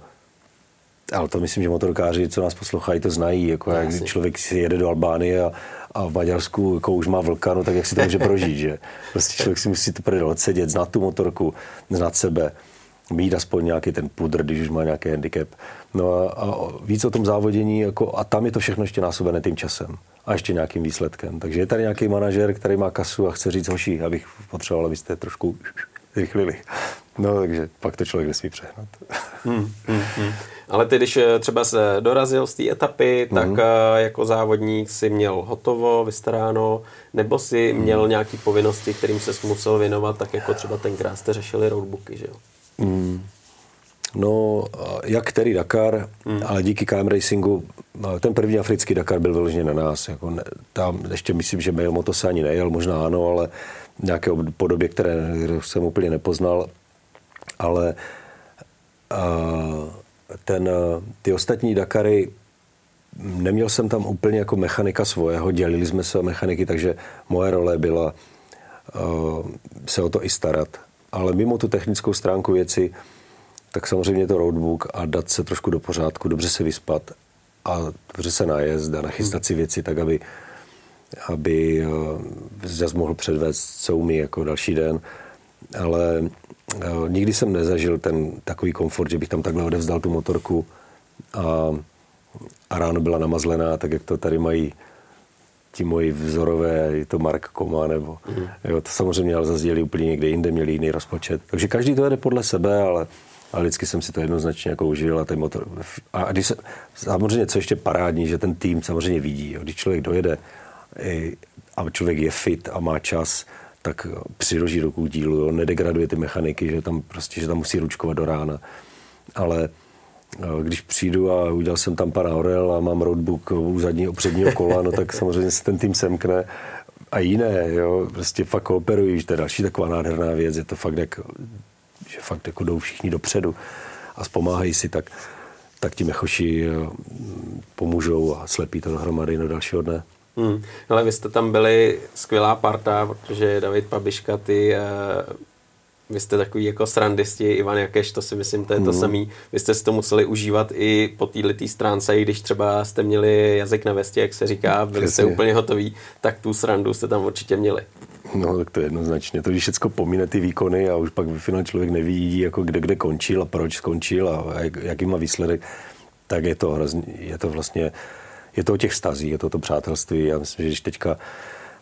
B: ale to myslím, že motorkáři, co nás poslouchají, to znají. Jako jak člověk si jede do Albánie a, a v Maďarsku jako už má vlka, no tak jak si to může prožít, že? Prostě člověk si musí to prdel odsedět, znát tu motorku, znát sebe, mít aspoň nějaký ten pudr, když už má nějaký handicap. No a, a víc o tom závodění, jako, a tam je to všechno ještě násobené tím časem a ještě nějakým výsledkem. Takže je tady nějaký manažer, který má kasu a chce říct, hoší, abych potřeboval, abyste trošku rychlili. No, takže pak to člověk nesmí přehnat. Hmm,
A: hmm, hmm. Ale ty, když eh, třeba se dorazil z té etapy, tak hmm. jako závodník si měl hotovo, vystaráno, nebo si hmm. měl nějaké povinnosti, kterým se musel věnovat, tak jako třeba tenkrát jste řešili roadbooky, že jo? Hmm.
B: No, jak který Dakar, hmm. ale díky KM Racingu, ten první africký Dakar byl vyloženě na nás. Jako ne, tam ještě myslím, že Mail Moto se ani nejel, možná ano, ale nějaké podobě, které jsem úplně nepoznal. Ale a, ten, ty ostatní Dakary, neměl jsem tam úplně jako mechanika svého, dělili jsme se o mechaniky, takže moje role byla uh, se o to i starat. Ale mimo tu technickou stránku věci, tak samozřejmě to roadbook a dát se trošku do pořádku, dobře se vyspat a dobře se najezd a nachystat si věci tak, aby, aby eh, zase mohl předvést, co umí jako další den. Ale eh, nikdy jsem nezažil ten takový komfort, že bych tam takhle odevzdal tu motorku a, a ráno byla namazlená, tak jak to tady mají ti moji vzorové, je to Mark Koma, nebo mm. jo, to samozřejmě ale zase úplně někde jinde, měli jiný rozpočet. Takže každý to jede podle sebe, ale a vždycky jsem si to jednoznačně jako užil a ten motor. A když se, samozřejmě, co ještě parádní, že ten tým samozřejmě vidí, jo, když člověk dojede a člověk je fit a má čas, tak přiloží k dílu, jo, nedegraduje ty mechaniky, že tam prostě, že tam musí ručkovat do rána. Ale když přijdu a udělal jsem tam pana Orel a mám roadbook u zadního předního kola, no tak samozřejmě se ten tým semkne a jiné, jo, prostě fakt kooperují, to je další taková nádherná věc, je to fakt jak že fakt jako jdou všichni dopředu a zpomáhají si, tak, tak ti mechoši eh, pomůžou a slepí to dohromady do dalšího dne.
A: Hmm. Ale vy jste tam byli skvělá parta, protože David Pabiška, ty uh, vy jste takový jako srandisti, Ivan Jakeš, to si myslím, to je to mm. samý. Vy jste si to museli užívat i po této stránce, i když třeba jste měli jazyk na vestě, jak se říká, byli jste úplně hotoví, tak tu srandu jste tam určitě měli.
B: No, tak to je jednoznačně. To, když všechno pomíne ty výkony a už pak v finále člověk nevidí, jako kde, kde končil a proč skončil a jak, jaký má výsledek, tak je to, hrozně, je to vlastně, je to o těch vztazích, je to to přátelství. Já myslím, že když teďka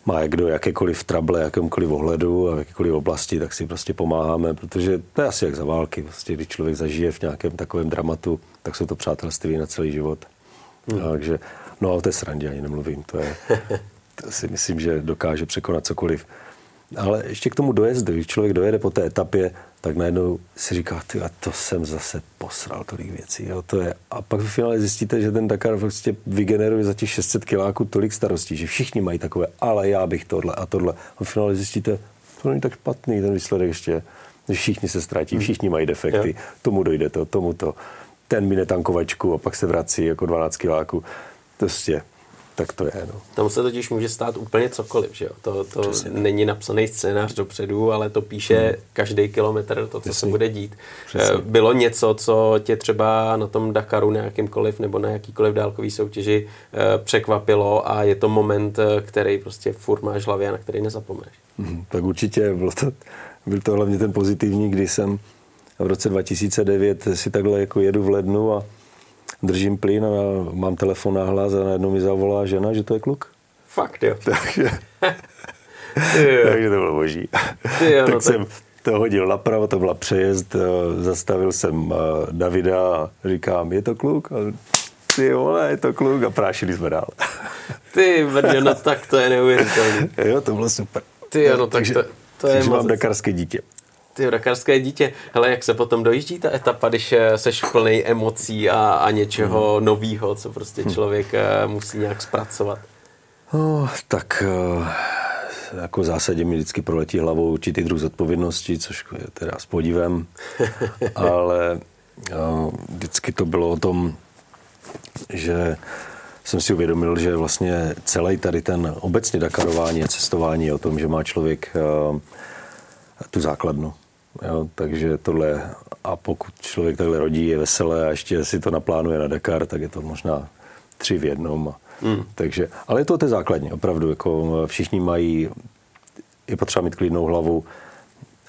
B: má kdo jakékoliv trable, jakémkoliv ohledu a v jakékoliv oblasti, tak si prostě pomáháme, protože to je asi jak za války. Prostě, když člověk zažije v nějakém takovém dramatu, tak jsou to přátelství na celý život. Hmm. Takže, no a o té srandě ani nemluvím. To, je, to si myslím, že dokáže překonat cokoliv. Ale ještě k tomu dojezdu, když člověk dojede po té etapě, tak najednou si říká, ty a to jsem zase posral tolik věcí. Jo, to je. A pak v finále zjistíte, že ten Dakar vlastně vygeneruje za těch 600 kiláků tolik starostí, že všichni mají takové, ale já bych tohle a tohle. A v finále zjistíte, to není tak špatný ten výsledek ještě, že všichni se ztratí, hmm. všichni mají defekty, jo. tomu dojde to, tomu to. Ten mine tankovačku a pak se vrací jako 12 kiláků. Prostě tak to je. No.
A: Tam se totiž může stát úplně cokoliv, že jo? To, to Přesně, není napsaný scénář dopředu, ale to píše hmm. každý kilometr to, co Přesně. se bude dít. Přesně. Eh, bylo něco, co tě třeba na tom Dakaru nějakýmkoliv nebo na jakýkoliv dálkový soutěži eh, překvapilo a je to moment, eh, který prostě furt máš v hlavě a na který nezapomeneš.
B: Hmm, tak určitě bylo to, byl to hlavně ten pozitivní, kdy jsem v roce 2009 si takhle jako jedu v lednu a držím plyn a mám telefon na hlas a najednou mi zavolá žena, že to je kluk.
A: Fakt jo.
B: Takže, takže to bylo boží.
A: jo,
B: tak
A: no,
B: jsem to hodil napravo, to byla přejezd, eh, zastavil jsem eh, Davida a říkám, je to kluk? A ty vole, je to kluk a prášili jsme dál.
A: Ty brďo, no tak to je neuvěřitelné.
B: jo, to bylo super.
A: Ty jo, no tak takže, to, to je
B: takže mám dakarské dítě.
A: Ty dakarské dítě. Hele, jak se potom dojíždí ta etapa, když eh, seš plný emocí a, a něčeho hmm. nového, co prostě hmm. člověk hmm. musí nějak zpracovat?
B: No, tak eh, jako v zásadě mi vždycky proletí hlavou určitý druh zodpovědnosti, což je teda s podívem, ale vždycky to bylo o tom, že jsem si uvědomil, že vlastně celý tady ten obecně Dakarování a cestování je o tom, že má člověk tu základnu. Jo, takže tohle, a pokud člověk takhle rodí, je veselé a ještě si to naplánuje na Dakar, tak je to možná tři v jednom. Mm. Takže, ale je to té základně, opravdu. Jako všichni mají, je potřeba mít klidnou hlavu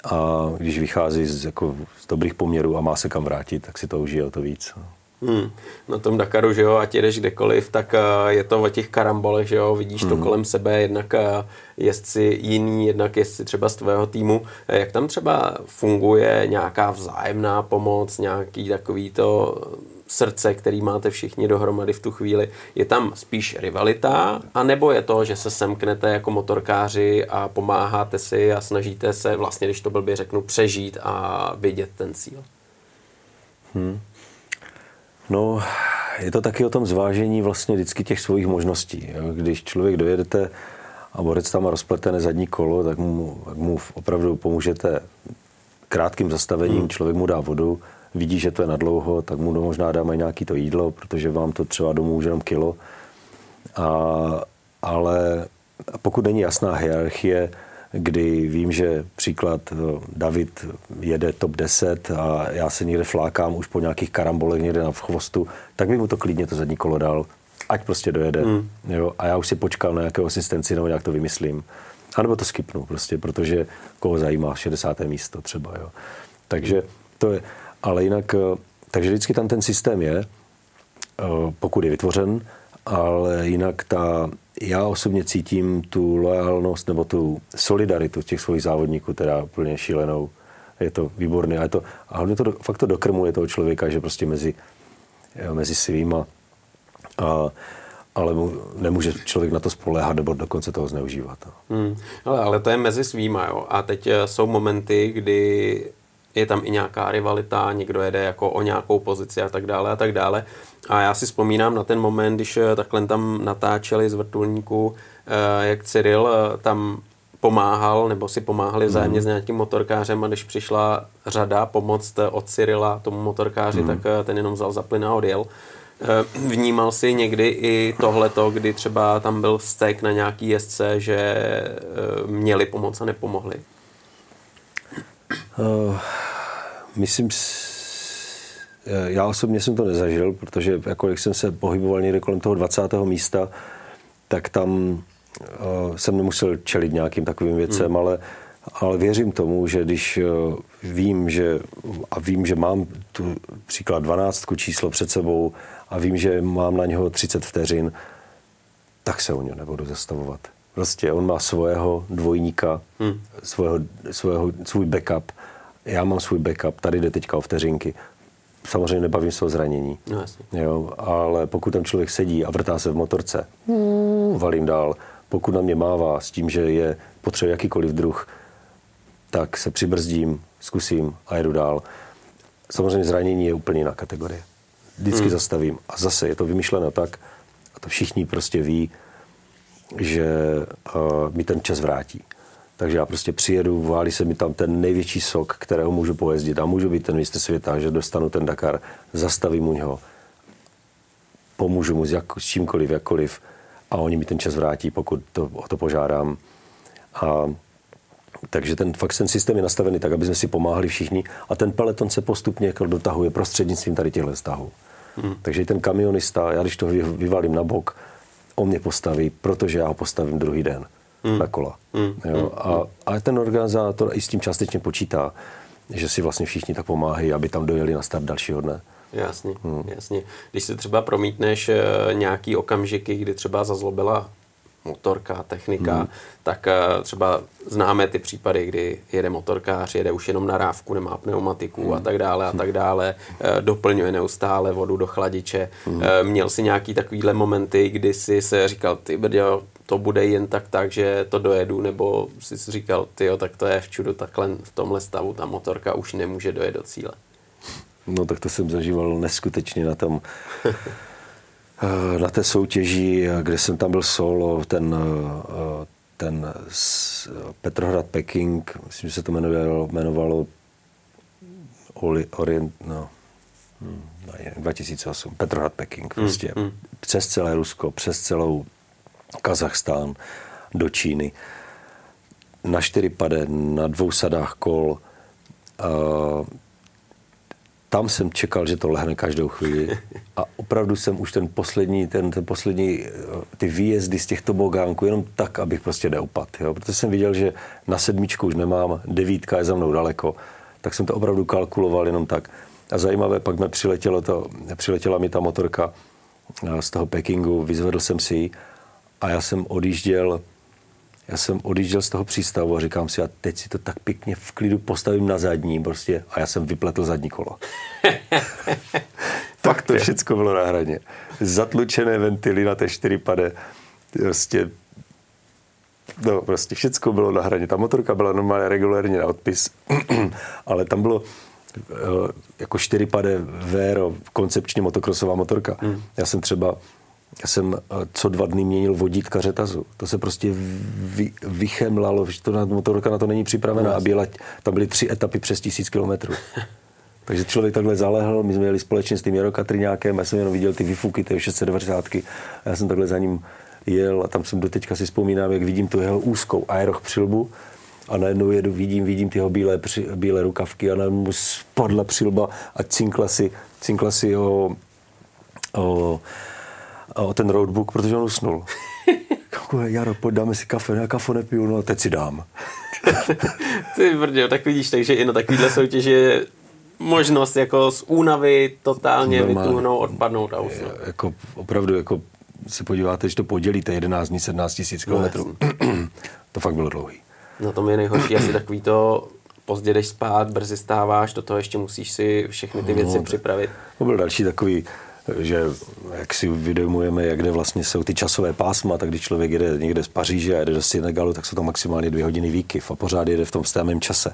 B: a když vychází z, jako, z dobrých poměrů a má se kam vrátit, tak si to užije o to víc.
A: Hmm. Na tom Dakaru, že jo, ať jdeš kdekoliv, tak uh, je to o těch karambolech, že jo, vidíš hmm. to kolem sebe, jednak uh, jezdci jiný, jednak jezdci třeba z tvého týmu. Jak tam třeba funguje nějaká vzájemná pomoc, nějaký takový to srdce, který máte všichni dohromady v tu chvíli. Je tam spíš rivalita, anebo je to, že se semknete jako motorkáři a pomáháte si a snažíte se, vlastně, když to blbě řeknu, přežít a vidět ten cíl?
B: Hmm. No, je to taky o tom zvážení vlastně vždycky těch svých možností. Když člověk dojedete a borec tam má rozpletené zadní kolo, tak mu, tak mu opravdu pomůžete krátkým zastavením, hmm. člověk mu dá vodu, vidí, že to je nadlouho, tak mu možná dáme nějaký to jídlo, protože vám to třeba domů už jenom kilo. A, ale pokud není jasná hierarchie, kdy vím, že příklad eh, David jede top 10 a já se někde flákám už po nějakých karambolech někde na chvostu, tak bych mu to klidně to zadní kolo dal, ať prostě dojede. Mm. Jo? A já už si počkal na nějakou asistenci nebo nějak to vymyslím. A nebo to skipnu prostě, protože koho zajímá 60. místo třeba. Jo? Takže to je, ale jinak, eh, takže vždycky tam ten systém je, eh, pokud je vytvořen, ale jinak ta, já osobně cítím tu lojalnost nebo tu solidaritu těch svých závodníků, teda úplně šílenou. Je to výborné. A, to, a hlavně to fakt to dokrmuje toho člověka, že prostě mezi, mezi svýma a, ale mu, nemůže člověk na to spoléhat nebo dokonce toho zneužívat.
A: Hmm. Ale, ale to je mezi svýma, jo. A teď eh, jsou momenty, kdy je tam i nějaká rivalita, někdo jede jako o nějakou pozici a tak dále a tak dále. A já si vzpomínám na ten moment, když eh, takhle tam natáčeli z vrtulníku, eh, jak Cyril eh, tam pomáhal, nebo si pomáhali vzájemně mm. s nějakým motorkářem a když přišla řada pomoct od Cyrila tomu motorkáři, mm. tak ten jenom vzal za plyn a odjel. Vnímal si někdy i tohleto, kdy třeba tam byl stek na nějaký jezdce, že měli pomoc a nepomohli?
B: Uh, myslím, já osobně jsem to nezažil, protože jako jak jsem se pohyboval někde kolem toho 20. místa, tak tam uh, jsem nemusel čelit nějakým takovým věcem, hmm. ale, ale věřím tomu, že když uh, vím, že a vím, že mám tu příklad 12 číslo před sebou a vím, že mám na něho 30 vteřin, tak se o něj nebudu zastavovat. Prostě on má svého dvojníka, hmm. svého, svého, svůj backup. Já mám svůj backup, tady jde teďka o vteřinky. Samozřejmě nebavím se o zranění.
A: No, jasně.
B: Jo, ale pokud tam člověk sedí a vrtá se v motorce, valím dál. Pokud na mě mává s tím, že je potřeba jakýkoliv druh, tak se přibrzdím, zkusím a jedu dál. Samozřejmě zranění je úplně jiná kategorie. Vždycky hmm. zastavím. A zase je to vymyšleno tak, a to všichni prostě ví, že uh, mi ten čas vrátí. Takže já prostě přijedu, válí se mi tam ten největší sok, kterého můžu pojezdit a můžu být ten mistr světa, že dostanu ten Dakar, zastavím u něho, pomůžu mu s, jak, s čímkoliv, jakkoliv a oni mi ten čas vrátí, pokud to, o to požádám. A takže ten, fakt ten systém je nastavený tak, aby jsme si pomáhali všichni a ten peleton se postupně jako dotahuje prostřednictvím tady těchto vztahů. Hmm. Takže ten kamionista, já když to vyvalím na bok, on mě postaví, protože já ho postavím druhý den hmm. na kola. Hmm. Jo? Hmm. A, a ten organizátor i s tím částečně počítá, že si vlastně všichni tak pomáhají, aby tam dojeli na start dalšího dne.
A: Jasně, hmm. jasně. Když si třeba promítneš eh, nějaký okamžiky, kdy třeba zazlobila motorka, technika, hmm. tak uh, třeba známe ty případy, kdy jede motorkář, jede už jenom na rávku, nemá pneumatiku hmm. a tak dále a tak dále, uh, doplňuje neustále vodu do chladiče. Hmm. Uh, měl si nějaký takovýhle momenty, kdy si se říkal, ty brďo, to bude jen tak tak, že to dojedu, nebo jsi si říkal, ty tak to je v čudu, takhle v tomhle stavu ta motorka už nemůže dojet do cíle.
B: No tak to jsem zažíval neskutečně na tom Eh, na té soutěži, kde jsem tam byl solo, ten, eh, ten Petrohrad Peking, myslím, že se to jmenovalo, jmenovalo Orient, no, 2008, hm, Petrohrad Peking, hmm, prostě mm, mm. přes celé Rusko, přes celou Kazachstán do Číny. Na čtyři pade, na dvou sadách kol. Tam jsem čekal, že to lehne každou chvíli. A opravdu jsem už ten poslední, ten, ten poslední, eh, ty výjezdy z těch tobogánků jenom tak, abych prostě neupad. Jo? Protože jsem viděl, že na sedmičku už nemám, devítka je za mnou daleko, tak jsem to opravdu kalkuloval jenom tak. A zajímavé, pak mi přiletělo to, přiletěla mi ta motorka eh, z toho Pekingu, vyzvedl jsem si ji a já jsem odjížděl já jsem odjížděl z toho přístavu a říkám si, a teď si to tak pěkně v klidu postavím na zadní prostě a já jsem vypletl zadní kolo. tak to všechno bylo na hraně. Zatlučené ventily na té čtyřipade, prostě No, prostě všechno bylo na hraně. Ta motorka byla normálně regulérně na odpis, ale tam bylo eh, jako čtyřipade Vero, koncepčně motokrosová motorka. Hmm. Já jsem třeba já jsem eh, co dva dny měnil vodítka řetazu. To se prostě vy, vychemlalo, že to na, motorka na to není připravená a byla, tam byly tři etapy přes tisíc kilometrů. Takže člověk takhle zalehl, my jsme jeli společně s tím Jarokatryňákem, já jsem jenom viděl ty vyfuky, ty 690 a já jsem takhle za ním jel a tam jsem do teďka si vzpomínám, jak vidím tu jeho úzkou aeroch přilbu a najednou jedu, vidím, vidím ty jeho bílé, při, bílé rukavky a najednou mu spadla přilba a cinkla si, cinkla si o, o o ten roadbook, protože on usnul. Jaro, pojď dáme si kafe, já kafe nepiju, no teď si dám.
A: Ty brdě, tak vidíš, takže i na takovýhle soutěži je možnost jako z únavy totálně vytuhnout, odpadnout a usnout.
B: Jako opravdu, jako se podíváte, že to podělíte 11 dní, 17 tisíc no, kilometrů. to fakt bylo dlouhý.
A: No to mi je nejhorší asi takový to pozdě jdeš spát, brzy stáváš, do toho ještě musíš si všechny ty věci no, připravit.
B: To byl další takový že jak si uvědomujeme, jak kde vlastně jsou ty časové pásma, tak když člověk jede někde z Paříže a jede do Senegalu, tak jsou to maximálně dvě hodiny výkyv a pořád jede v tom stejném čase.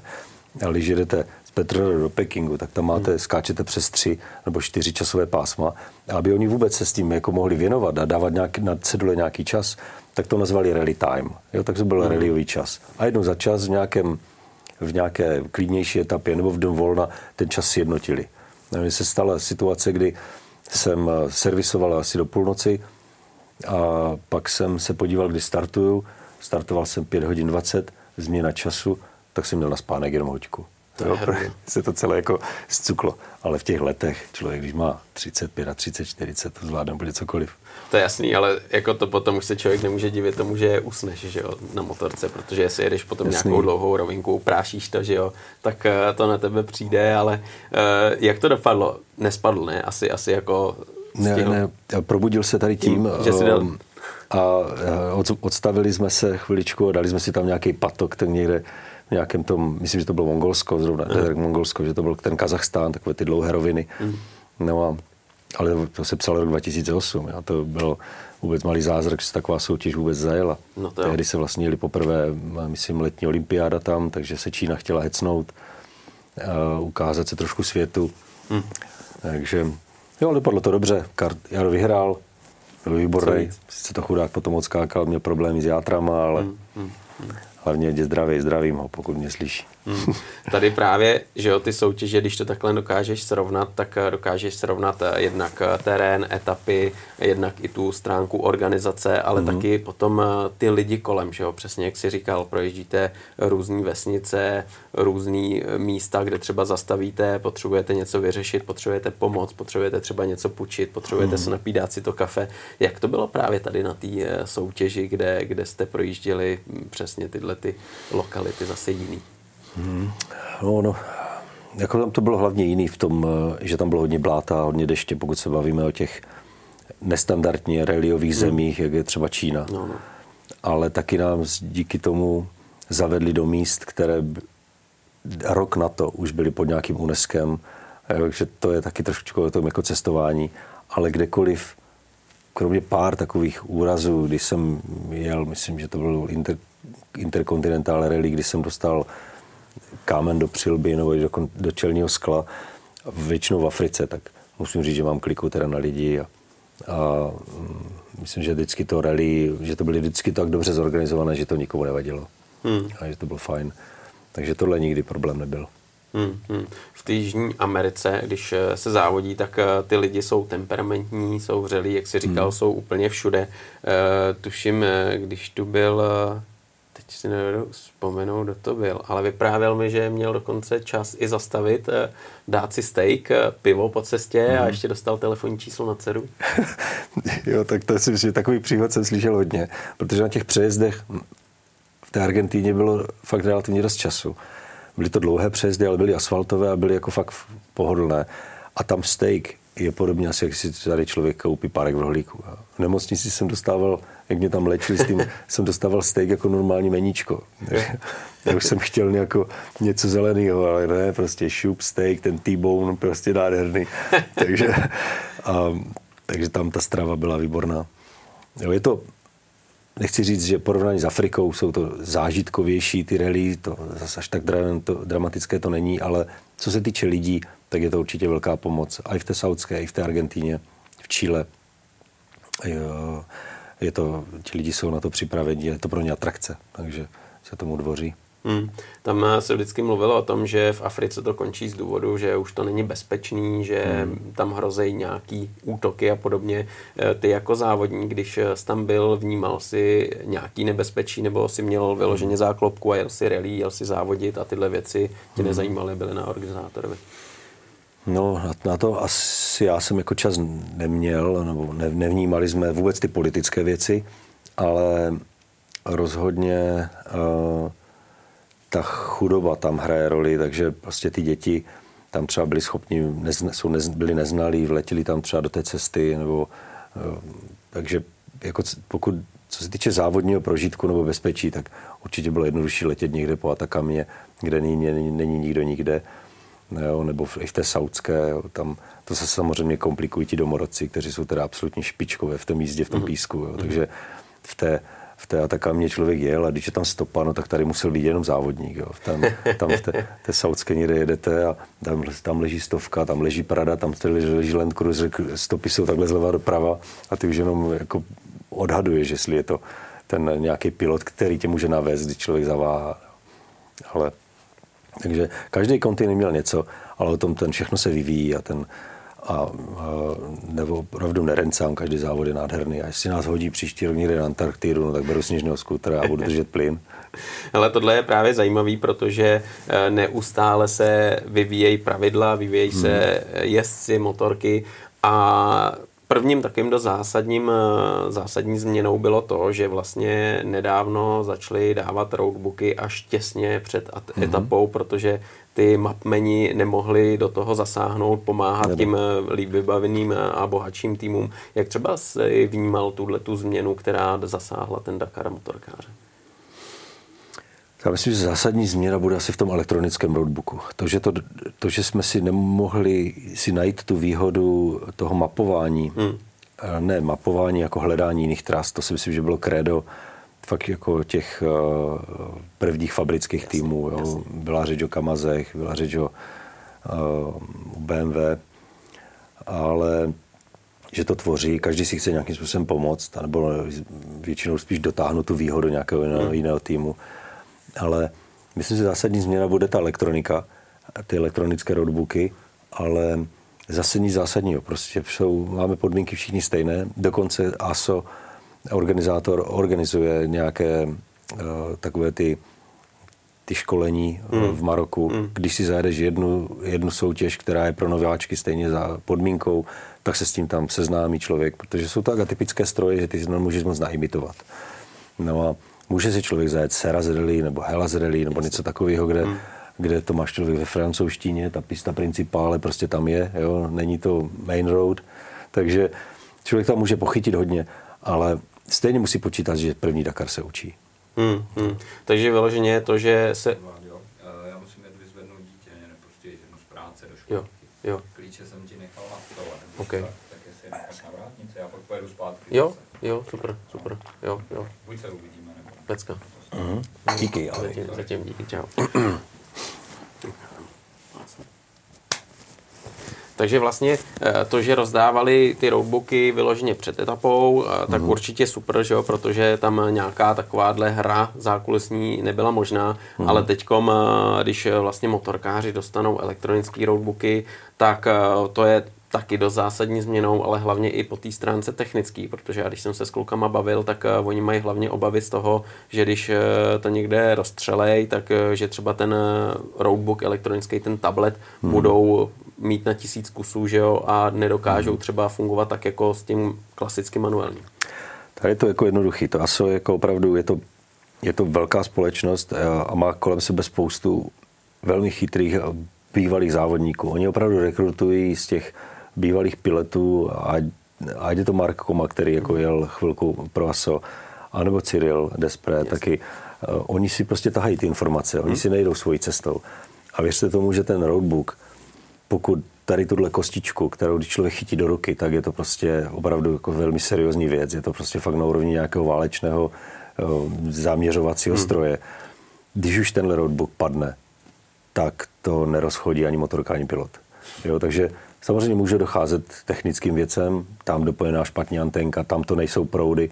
B: Ale když jedete z Petrohradu do Pekingu, tak tam máte, hmm. skáčete přes tři nebo čtyři časové pásma. A aby oni vůbec se s tím jako mohli věnovat a dávat nějaký, na cedule nějaký čas, tak to nazvali rally time. Jo, tak to byl hmm. rallyový čas. A jednou za čas v, nějakém, v nějaké klidnější etapě nebo v den volna ten čas si jednotili. Mně se stala situace, kdy jsem eh, servisoval asi do půlnoci a pak jsem se podíval, kdy startuju. Startoval jsem 5 hodin 20, změna času, tak jsem měl na spánek jenom hoďku. To jo, se to celé jako zcuklo. Ale v těch letech člověk, když má 35 a 30, 40, to zvládne bude cokoliv.
A: To je jasný, ale jako to potom už se člověk nemůže divit tomu, že usneš že jo, na motorce, protože jestli jedeš potom jasný. nějakou dlouhou rovinku, prášíš to, že jo, tak eh, to na tebe přijde, ale uh, jak to dopadlo? Nespadl, ne? Asi, asi jako
B: stihl. Ne, ne, probudil se tady tím, tím že jsi dal... Um, a odstavili jsme se chviličku a dali jsme si tam nějaký patok, ten někde v nějakém tom, myslím, že to bylo Mongolsko, zrovna, ne, Mongolsko, že to byl ten Kazachstán, takové ty dlouhé roviny. Mm. No a, ale to se psalo rok 2008, a to bylo vůbec malý zázrak, že se taková soutěž vůbec zajela. No to Tehdy se vlastně jeli poprvé, myslím, letní olympiáda tam, takže se Čína chtěla hecnout, a ukázat se trošku světu. Mm. Takže jo, dopadlo to dobře. Kart, Jaro vyhrál, byl výborný. Sice to chudák potom odskákal, měl problémy s játrama, ale, mm, mm hlavně je zdravý, zdravím ho, pokud mě slyší.
A: Hmm. Tady právě, že jo, ty soutěže, když to takhle dokážeš srovnat, tak eh, dokážeš srovnat eh, jednak eh, terén, etapy, jednak i tu stránku organizace, ale hmm. taky potom ty lidi kolem, že jo, přesně jak jsi říkal, projíždíte různé vesnice, různé místa, kde třeba zastavíte, potřebujete něco vyřešit, potřebujete pomoc, potřebujete třeba něco půjčit, potřebujete hmm. se napít, dát si to kafe. Jak to bylo právě tady na té soutěži, kde, kde jste projížděli hm, přesně tyhle ty lokality zase jiný?
B: Hmm. No, no, jako tam to bylo hlavně jiný v tom, eh, že tam bylo hodně bláta, hodně deště, pokud se bavíme o těch nestandardně reliových hmm. zemích, jak je třeba Čína. No, no. Ale taky nám díky tomu zavedli do míst, které rok na to už byly pod nějakým UNESCO, takže to je taky trošku o tom jako cestování, ale kdekoliv, kromě pár takových úrazů, když jsem jel, myslím, že to byl inter, Intercontinental Rally, kdy jsem dostal kámen do přilby nebo do, do čelního skla, většinou v Africe, tak musím říct, že mám kliku teda na lidi a, a mm, myslím, že vždycky to rally, že to byly vždycky tak dobře zorganizované, že to nikomu nevadilo hmm. a že to bylo fajn. Takže tohle nikdy problém nebyl.
A: Hmm, hmm. V té Jižní Americe, když eh, se závodí, tak eh, ty lidi jsou temperamentní, jsou vřelí, jak si říkal, hmm. jsou úplně všude. E, tuším, když tu byl teď si nevedu vzpomenout, kdo to byl, ale vyprávěl mi, že měl dokonce čas i zastavit, dát si steak, pivo po cestě mm. a ještě dostal telefonní číslo na dceru.
B: jo, tak to si myslím, že takový příhod jsem slyšel hodně, protože na těch přejezdech té Argentíně bylo fakt relativně dost času. Byly to dlouhé přejezdy, ale byly asfaltové a byly jako fakt pohodlné. A tam steak je podobně asi, jak si tady člověk koupí párek v rohlíku. V nemocnici jsem dostával, jak mě tam léčili s tím, jsem dostával steak jako normální meníčko. Já už jsem chtěl nějako, něco zeleného, ale ne, prostě šup, steak, ten T-bone, prostě nádherný. takže, a, takže tam ta strava byla výborná. Jo, je to, nechci říct, že porovnání s Afrikou jsou to zážitkovější ty rally, to zase až tak dramatické to není, ale co se týče lidí, tak je to určitě velká pomoc. A i v té Saudské, i v té Argentíně, v Chile. Je to, ti lidi jsou na to připraveni, je to pro ně atrakce, takže se tomu dvoří.
A: Hmm. Tam se vždycky mluvilo o tom, že v Africe to končí z důvodu, že už to není bezpečný, že hmm. tam hrozejí nějaký útoky a podobně. E, ty jako závodník, když jsi tam byl, vnímal si nějaký nebezpečí nebo si měl vyloženě záklopku a jel si rally, jel si závodit a tyhle věci tě hmm. nezajímaly, byly na organizátorovi.
B: No, na, na to asi já jsem jako čas neměl, nebo ne, nevnímali jsme vůbec ty politické věci, ale rozhodně uh, ta chudoba tam hraje roli, takže prostě ty děti tam třeba byli schopni, nezna, jsou nez, byli neznalí, vletěli tam třeba do té cesty, nebo uh, takže jako pokud co se týče závodního prožitku nebo bezpečí, tak určitě bylo jednodušší letět někde po Atakamě, kde není, není, není nikdo nikde jo, nebo i v té saudské, jo, tam to se samozřejmě komplikují ti domorodci, kteří jsou teda absolutně špičkové v tom jízdě, v tom mhm. písku, jo, takže v té, v té Atakamě člověk jel a když je tam stopa, no tak tady musel být jenom závodník. Jo. Tam, tam v té, té saudské někde jedete a tam, tam leží stovka, tam leží Prada, tam leží Land Cruiser, stopy jsou takhle zleva doprava a ty už jenom jako odhaduješ, jestli je to ten nějaký pilot, který tě může navést, když člověk zaváhá. Ale takže každý kontinent měl něco, ale o tom ten všechno se vyvíjí a ten a, nebo opravdu nerencám, každý závod je nádherný. A jestli nás hodí příští rok někde na Antarktidu, no, tak beru sněžného skútra a budu držet plyn.
A: Ale tohle je právě zajímavý, protože e, neustále se vyvíjejí pravidla, vyvíjejí hmm. se jezdci, motorky a Prvním takým do zásadním, eh, zásadní změnou bylo to, že vlastně nedávno začali dávat roadbooky až těsně před mm-hmm. etapou, protože ty mapmeni nemohli do toho zasáhnout, pomáhat tím eh, líp vybaveným eh, a bohatším týmům. Jak třeba si vnímal tuhle tu změnu, která zasáhla ten Dakar motorkáře?
B: Já myslím, že zásadní změna bude asi v tom elektronickém roadbooku. To, že, to, to, že jsme si nemohli si najít tu výhodu toho mapování, hmm. ne mapování jako hledání jiných tras, to si myslím, že bylo krédo fakt jako těch uh, prvních fabrických týmů. Jo. Byla řeč o Kamazech, byla řeč o uh, BMW, ale že to tvoří, každý si chce nějakým způsobem pomoct, nebo většinou spíš dotáhnout tu výhodu nějakého jiného, hmm. jiného týmu ale myslím, že zásadní změna bude ta elektronika, ty elektronické roadbooky, ale zase nic zásadního. Prostě jsou, máme podmínky všichni stejné. Dokonce ASO, organizátor, organizuje nějaké uh, takové ty ty školení mm. v Maroku. Mm. Když si zajedeš jednu, jednu soutěž, která je pro nováčky stejně za podmínkou, tak se s tím tam seznámí člověk, protože jsou to tak atypické stroje, že ty si nemůžeš moc naimitovat. No a může si člověk zajet Serraz Rally nebo Hellas Rally nebo něco takového, kde, mm. kde to máš člověk ve francouzštině, ta pista principále prostě tam je, jo? není to main road, takže člověk tam může pochytit hodně, ale stejně musí počítat, že první Dakar se učí.
A: Hmm, hmm. Takže vyloženě je to, že se...
C: Já musím jet vyzvednout dítě, mě nepustí jednu z práce do školky. Jo, jo. Klíče jsem ti nechal na stole.
A: Okay.
C: Tak, tak jestli je necháš na vrátnici, já pak pojedu zpátky.
A: Jo, jo, super, super. Jo, jo.
C: Buď se uvidíme, nebo...
A: Pecka.
B: Uh-huh. Díky,
A: ale. Zatím, zatím díky, čau. Takže vlastně eh, to, že rozdávali ty roadbooky vyloženě před etapou, eh, tak mm. určitě super, že jo, protože tam nějaká takováhle hra zákulisní nebyla možná, mm. ale teďkom, eh, když vlastně motorkáři dostanou elektronické roadbooky, tak to je taky dost zásadní změnou, ale hlavně i po té stránce technický, protože já když jsem se s klukama bavil, tak oni mají hlavně obavy z toho, že když to někde rozstřelej, tak že třeba ten roadbook elektronický, ten tablet hmm. budou mít na tisíc kusů, že jo, a nedokážou hmm. třeba fungovat tak jako s tím klasickým manuálním.
B: Tady je to jako jednoduchý. To ASO jako opravdu je to, je to velká společnost a má kolem sebe spoustu velmi chytrých bývalých závodníků. Oni opravdu rekrutují z těch bývalých pilotů, ať, ať je to Mark Koma, který jako jel chvilku pro ASO, anebo Cyril Despre, yes. taky. Uh, oni si prostě tahají ty informace, oni hmm. si nejdou svojí cestou. A věřte tomu, že ten roadbook, pokud tady tuhle kostičku, kterou když člověk chytí do ruky, tak je to prostě opravdu jako velmi seriózní věc. Je to prostě fakt na úrovni nějakého válečného uh, zaměřovacího hmm. stroje. Když už tenhle roadbook padne, tak to nerozchodí ani motorka, ani pilot. Jo, takže Samozřejmě může docházet technickým věcem, tam dopojená špatně antenka, tam to nejsou proudy,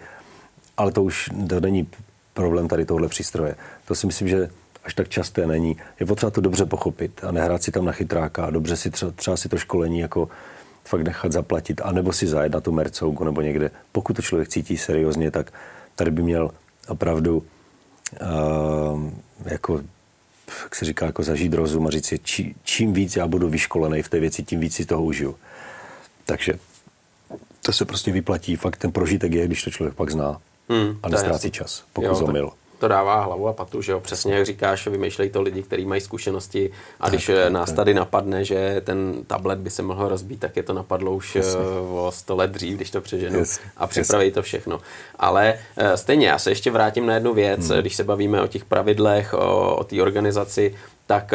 B: ale to už to není problém tady tohle přístroje. To si myslím, že až tak časté není. Je potřeba to dobře pochopit a nehrát si tam na chytráka a dobře si třeba, třeba si to školení jako fakt nechat zaplatit, anebo si zajet na tu Mercougu nebo někde. Pokud to člověk cítí seriózně, tak tady by měl opravdu uh, jako jak se říká, jako zažít rozum a říct si, či, čím víc já budu vyškolený v té věci, tím víc si toho užiju. Takže to se prostě vyplatí. Fakt ten prožitek je, když to člověk pak zná hmm, a nestrácí čas, pokud jo, zomil
A: to dává hlavu a patu, že jo, přesně jak říkáš, vymýšlej to lidi, kteří mají zkušenosti a tak, když tak, nás tak. tady napadne, že ten tablet by se mohl rozbít, tak je to napadlo už Jasně. Eh, o 100 let dřív, když to přeženu Jasně. a připraví Jasně. to všechno. Ale uh, stejně, já se ještě vrátím na jednu věc, hmm. když se bavíme o těch pravidlech, o, o té organizaci, tak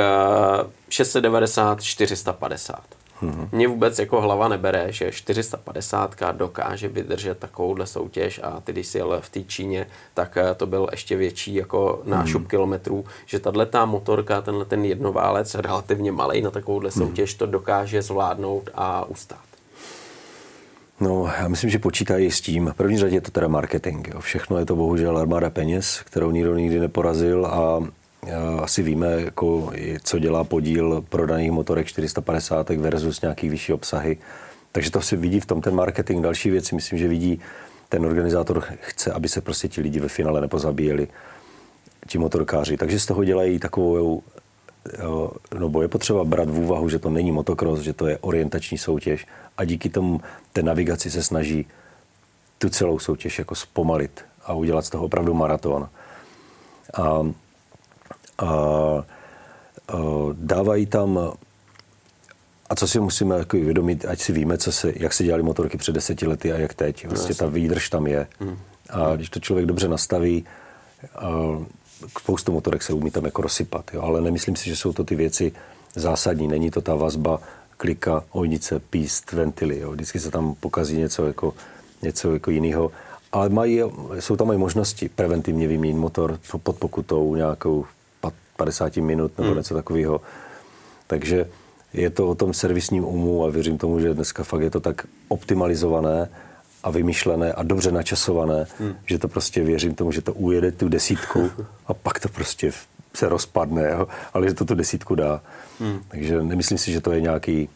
A: uh, 690, 450. Hmm. Mě vůbec jako hlava nebere, že 450 dokáže vydržet takovouhle soutěž a ty, když si jel v té Číně, tak eh, to byl ještě větší jako nášup hmm. kilometrů, že tahle ta motorka, tenhle ten jednoválec, relativně malý na takovouhle hmm. soutěž, to dokáže zvládnout a ustát.
B: No, já myslím, že počítají s tím. V první řadě je to teda marketing. Jo. Všechno je to bohužel armáda peněz, kterou nikdo nikdy neporazil a asi víme, jako, co dělá podíl prodaných motorek 450 versus nějaký vyšší obsahy. Takže to se vidí v tom ten marketing. Další věci myslím, že vidí ten organizátor chce, aby se prostě ti lidi ve finále nepozabíjeli, ti motorkáři. Takže z toho dělají takovou, no je potřeba brát v úvahu, že to není motocross, že to je orientační soutěž a díky tomu té navigaci se snaží tu celou soutěž jako zpomalit a udělat z toho opravdu maraton. A a, a dávají tam a co si musíme jako vědomit, ať si víme, co se, jak se dělali motorky před deseti lety a jak teď. Vlastně ta výdrž tam je. Hmm. A když to člověk dobře nastaví, spoustu motorek se umí tam jako rozsypat. Jo? Ale nemyslím si, že jsou to ty věci zásadní. Není to ta vazba klika, ojnice, píst, ventily. Jo? Vždycky se tam pokazí něco jako, něco jako jiného. Ale mají, jsou tam i možnosti preventivně vyměnit motor pod pokutou nějakou 50 minut nebo hmm. něco takového. Takže je to o tom servisním umu a věřím tomu, že dneska fakt je to tak optimalizované a vymyšlené a dobře načasované, hmm. že to prostě věřím tomu, že to ujede tu desítku a pak to prostě se rozpadne, jo? ale že to tu desítku dá. Hmm. Takže nemyslím si, že to je nějaký,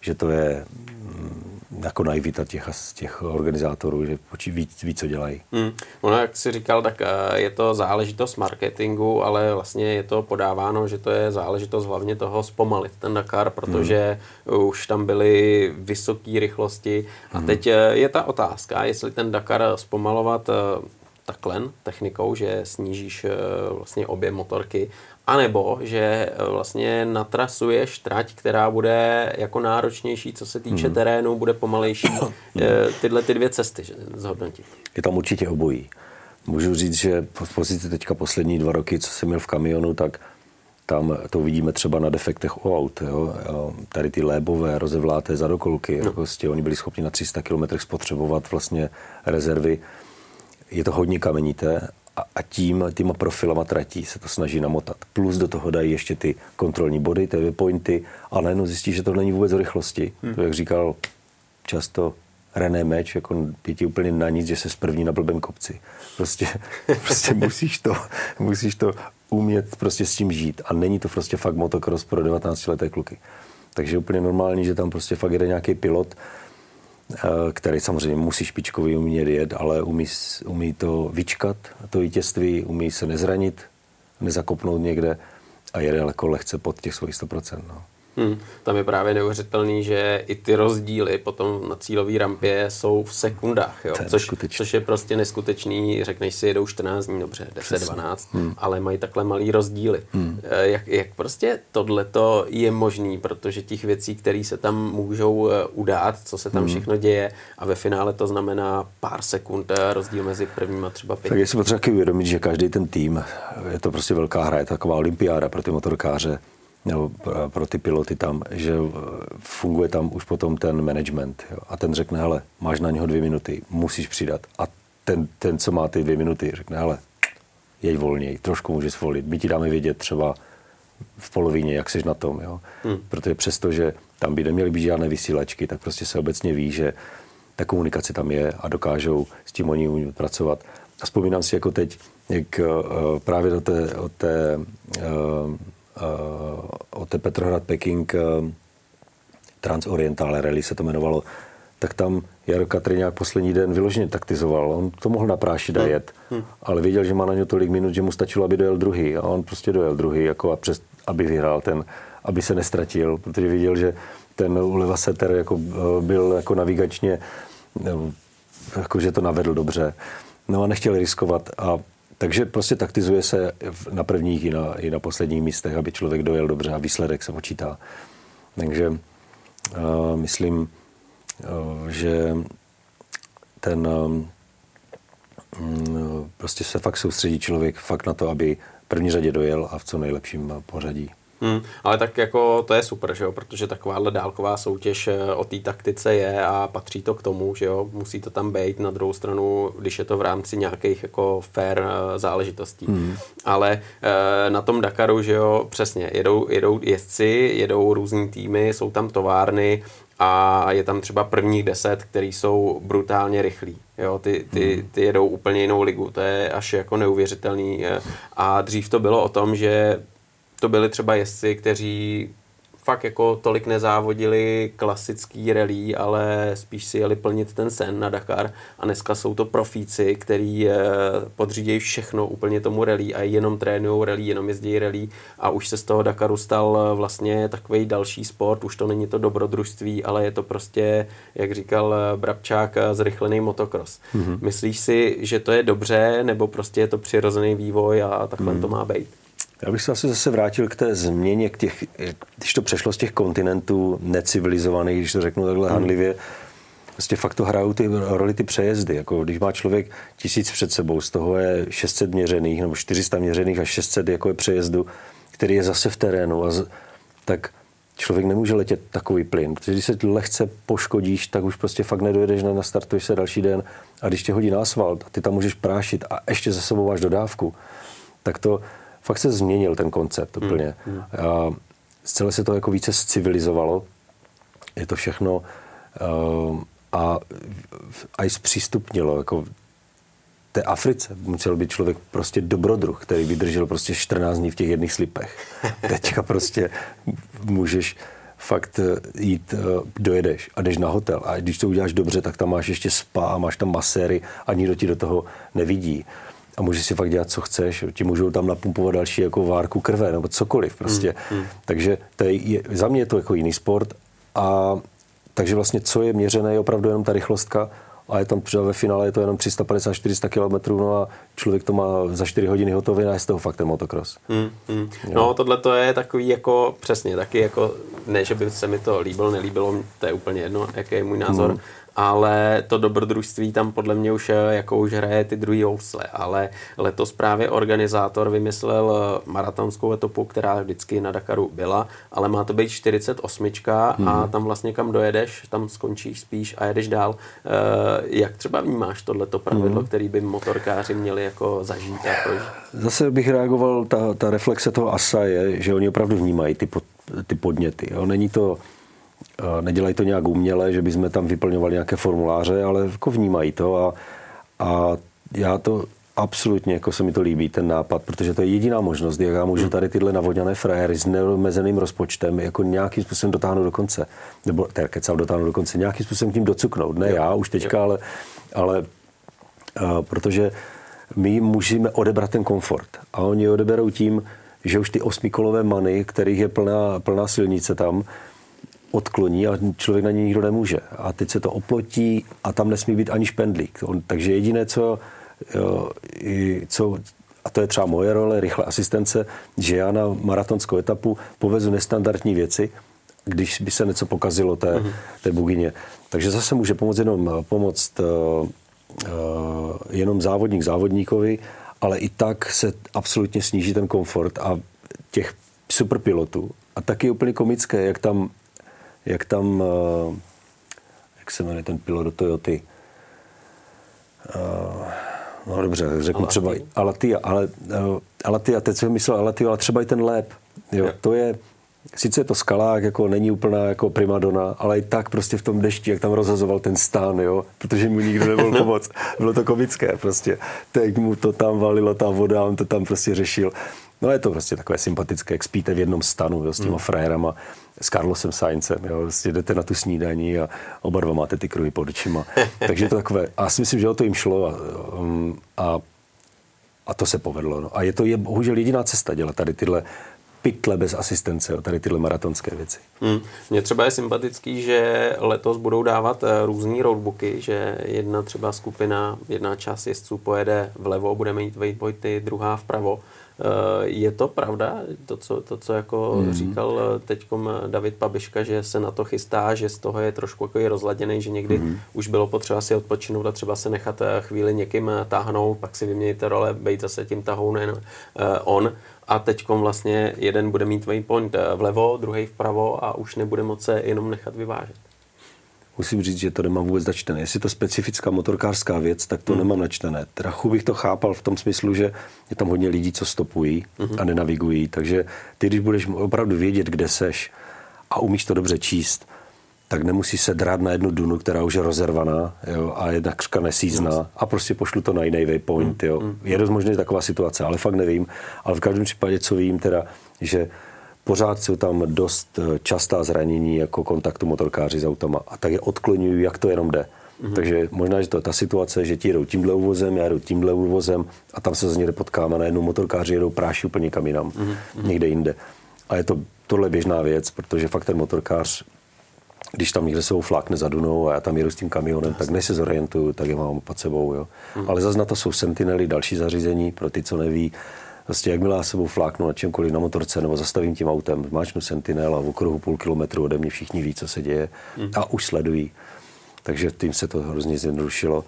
B: že to je mm, jako naivita těch, těch organizátorů, že ví, ví co dělají. Hmm.
A: Ono, jak jsi říkal, tak eh, je to záležitost marketingu, ale vlastně je to podáváno, že to je záležitost hlavně toho zpomalit ten Dakar, protože hmm. už tam byly vysoké rychlosti a hmm. teď eh, je ta otázka, jestli ten Dakar zpomalovat eh, takhle technikou, že snížíš vlastně obě motorky anebo, že eh, vlastně natrasuješ trať, která bude jako náročnější, co se týče hmm. terénu, bude pomalejší. Eh, tyhle ty dvě cesty že, zhodnotit.
B: Je tam určitě obojí. Můžu říct, že v pozici teďka poslední dva roky, co jsem měl v kamionu, tak tam to vidíme třeba na defektech u aut. Jo? Tady ty lébové, rozevláté zadokolky, no. prostě oni byli schopni na 300 km spotřebovat vlastně rezervy. Je to hodně kamenité a, a tím, těma profilama tratí se to snaží namotat. Plus do toho dají ještě ty kontrolní body, ty pointy a najednou zjistí, že to není vůbec o rychlosti. Hmm. To, jak říkal často René Meč, jako je ti úplně na nic, že se první na blbém kopci. Prostě, prostě musíš, to, musíš to umět prostě s tím žít. A není to prostě fakt motocross pro 19 leté kluky. Takže je úplně normální, že tam prostě fakt jede nějaký pilot, který samozřejmě musí špičkový umět jet, ale umí, umí to vyčkat, to vítězství, umí se nezranit, nezakopnout někde a jede jako lehce pod těch svých 100%. No.
A: Hmm, tam je právě neuvěřitelný, že i ty rozdíly potom na cílové rampě jsou v sekundách, jo? Což, což je prostě neskutečný. Řekneš si, jedou 14 dní, dobře, 10-12, hmm. ale mají takhle malý rozdíly. Hmm. Jak, jak prostě tohleto je možný, protože těch věcí, které se tam můžou eh, udát, co se tam hmm. všechno děje a ve finále to znamená pár sekund eh, rozdíl mezi prvním a třeba pět.
B: Tak je si potřeba uvědomit, že každý ten tým, je to prostě velká hra, je taková olympiáda pro ty motorkáře, nebo pro ty piloty tam, že eh, funguje tam už potom ten management. Jo. A ten řekne, hele, máš na něho dvě minuty, musíš přidat. A ten, ten co má ty dvě minuty, řekne, hele, jeď volněji, trošku můžeš zvolit. My ti dáme vědět třeba v polovině, jak jsi na tom. Jo. Hmm. Protože přesto, že tam by neměly být žádné vysílačky, tak prostě se obecně ví, že ta komunikace tam je a dokážou s tím oni pracovat. A vzpomínám si jako teď, jak uh, právě do té, od té uh, uh, o té Petrohrad Peking uh, Transoriental Rally se to jmenovalo, tak tam Jaro Katriňák poslední den vyloženě taktizoval. On to mohl naprášit a hmm. jet, hmm. ale věděl, že má na něj tolik minut, že mu stačilo, aby dojel druhý. A on prostě dojel druhý, jako a přes, aby vyhrál ten, aby se nestratil, protože viděl, že ten Uleva Seter jako, byl jako navigačně, jako, že to navedl dobře. No a nechtěl riskovat a takže prostě taktizuje se na prvních i na, i na posledních místech, aby člověk dojel dobře a výsledek se počítá. Takže uh, myslím, uh, že ten uh, prostě se fakt soustředí člověk fakt na to, aby první řadě dojel a v co nejlepším pořadí.
A: Hmm, ale tak jako to je super, že jo, protože takováhle dálková soutěž eh, o té taktice je a patří to k tomu, že jo, musí to tam být na druhou stranu, když je to v rámci nějakých jako fair eh, záležitostí. Hmm. Ale e, na tom Dakaru, že jo, přesně, jedou, jedou jezdci, jedou různý týmy, jsou tam továrny, a je tam třeba prvních deset, který jsou brutálně rychlí. Jo, ty, ty, hmm. ty jedou úplně jinou ligu, to je až jako neuvěřitelný. A dřív to bylo o tom, že to byli třeba jezdci, kteří fakt jako tolik nezávodili klasický rally, ale spíš si jeli plnit ten sen na Dakar a dneska jsou to profíci, který eh, podřídějí všechno úplně tomu rally a jenom trénují rally, jenom jezdí rally a už se z toho Dakaru stal eh, vlastně takový další sport, už to není to dobrodružství, ale je to prostě, jak říkal eh, Brabčák, zrychlený motocross. Mm-hmm. Myslíš si, že to je dobře, nebo prostě je to přirozený vývoj a takhle mm-hmm. to má být?
B: Já bych se asi zase vrátil k té změně, k těch, když to přešlo z těch kontinentů necivilizovaných, když to řeknu takhle hmm. handlivě, prostě fakt to hrajou ty roli ty přejezdy. Jako když má člověk tisíc před sebou, z toho je 600 měřených nebo 400 měřených a 600 jako je přejezdu, který je zase v terénu. A z, tak člověk nemůže letět takový plyn, protože když se lehce poškodíš, tak už prostě fakt nedojedeš, nastartuješ se další den a když tě hodí na asfalt a ty tam můžeš prášit a ještě za sebou máš dodávku, tak to fakt se změnil ten koncept hmm, úplně. Hmm. A celé se to jako více civilizovalo. Je to všechno uh, a, a i zpřístupnilo. Jako té Africe musel být člověk prostě dobrodruh, který vydržel prostě 14 dní v těch jedných slipech. Teďka prostě můžeš fakt eh, jít, eh, dojedeš a jdeš na hotel a když to uděláš dobře, tak tam máš ještě spa a máš tam maséry a nikdo ti do toho nevidí. A můžeš si fakt dělat, co chceš. Ti můžou tam napumpovat další jako várku krve nebo cokoliv prostě. Mm, mm. Takže to je, za mě je to jako jiný sport. A takže vlastně, co je měřené, je opravdu jenom ta rychlostka a je tam třeba ve finále je to jenom 350-400 km, no a člověk to má za 4 hodiny hotově a je z toho fakt ten motocross. Hmm,
A: hmm. No tohle to je takový jako přesně, taky jako, ne, že by se mi to líbilo, nelíbilo, to je úplně jedno, jaký je můj názor, hmm ale to dobrodružství tam podle mě už eh, jako už hraje ty druhý housle, ale letos právě organizátor vymyslel eh, maratonskou etapu, která vždycky na Dakaru byla, ale má to být 48 hmm. a tam vlastně kam dojedeš, tam skončíš, spíš a jedeš dál. E, jak třeba vnímáš tohleto pravidlo, hmm. který by motorkáři měli jako zažít a prožít?
B: Zase bych reagoval, ta, ta reflexe toho ASA je, že oni opravdu vnímají ty, pod, ty podněty. Jo? Není to Nedělají to nějak uměle, že bychom tam vyplňovali nějaké formuláře, ale jako vnímají to a, a já to absolutně jako se mi to líbí, ten nápad, protože to je jediná možnost, jak já můžu hmm. tady tyhle navodňané frajery s neomezeným rozpočtem jako nějakým způsobem dotáhnout do konce. Nebo teda kecám dotáhnout do konce, nějakým způsobem tím docuknout. Ne jo. já už teďka, jo. ale, ale a, protože my musíme odebrat ten komfort. A oni odeberou tím, že už ty osmikolové many, kterých je plná, plná silnice tam, odkloní a člověk na ně nikdo nemůže. A teď se to oplotí a tam nesmí být ani špendlík. Takže jediné, co, co a to je třeba moje role, rychle asistence, že já na maratonskou etapu povezu nestandardní věci, když by se něco pokazilo té, mm-hmm. té bugině. Takže zase může pomoct jenom pomoct uh, uh, jenom závodník závodníkovi, ale i tak se absolutně sníží ten komfort a těch superpilotů. A taky je úplně komické, jak tam jak tam, eh, jak se jmenuje ten pilot do Toyoty, eh, no dobře, řeknu Alatia. třeba Alatia, ale uh, Alatia, teď jsem myslel Alatia, ale třeba i ten lép, jo, to je, sice je to skalák, jako není úplná jako primadona, ale i tak prostě v tom dešti, jak tam rozhazoval ten stán, jo, protože mu nikdo nebyl no. pomoc. Bylo to komické prostě. Teď mu to tam valilo, ta voda, on to tam prostě řešil. No je to prostě takové sympatické, jak spíte v jednom stanu jo, s těma hmm. frajerama, s Carlosem Saincem. Jo, prostě jdete na tu snídaní a oba dva máte ty kruhy pod očima. Takže to takové, a já si myslím, že o to jim šlo a, um, a, a to se povedlo. No. A je to je bohužel jediná cesta dělat tady tyhle pytle bez asistence, jo, tady tyhle maratonské věci.
A: Hmm. Mně třeba je sympatický, že letos budou dávat eh, různé roadbooky, že jedna třeba skupina, jedna část jezdců pojede vlevo, bude mít waypointy, druhá vpravo. Eh, je to pravda, to, co, to, co jako hmm. říkal eh, teď David Pabiška, že se na to chystá, že z toho je trošku jako je rozladěný, že někdy hmm. už bylo potřeba si odpočinout a třeba se nechat chvíli někým táhnout, pak si vyměnit role, být zase tím tahounem on a teď vlastně jeden bude mít waypoint eh, vlevo, druhý vpravo a už nebude moci jenom nechat vyvážet.
B: Musím říct, že to nemám vůbec načtené. Jestli to specifická motorkářská věc, tak to hmm. nemám načtené. Trachu bych to chápal v tom smyslu, že je tam hodně lidí, co stopují hmm. a nenavigují. Takže ty, když budeš opravdu vědět, kde seš a umíš to dobře číst, tak nemusí se drát na jednu dunu, která už je rozervaná jo, a je takřka nesízná a prostě pošlu to na jiný waypoint. Jo. Mm, mm. Je dost možné taková situace, ale fakt nevím. Ale v každém případě, co vím, teda, že pořád jsou tam dost eh, častá zranění jako kontaktu motorkáři s autama a tak je odklonují, jak to jenom jde. Mm-hmm. Takže možná, že to je ta situace, že ti jedou tímhle uvozem, já jedu tímhle uvozem a tam se z někde potkáme. Najednou motorkáři jedou práši úplně někam jinam, mm-hmm. někde jinde. A je to tohle běžná věc, protože fakt ten motorkář když tam někde sebou flákne za Dunou a já tam jedu s tím kamionem, tak než se zorientuju, tak je mám pod sebou. Jo. Hmm. Ale zase na to jsou sentinely, další zařízení, pro ty, co neví. Vlastně jakmile já sebou fláknu na čemkoliv na motorce nebo zastavím tím autem, máčnu sentinel a v okruhu půl kilometru ode mě všichni ví, co se děje hmm. a už sledují. Takže tím se to hrozně zjednodušilo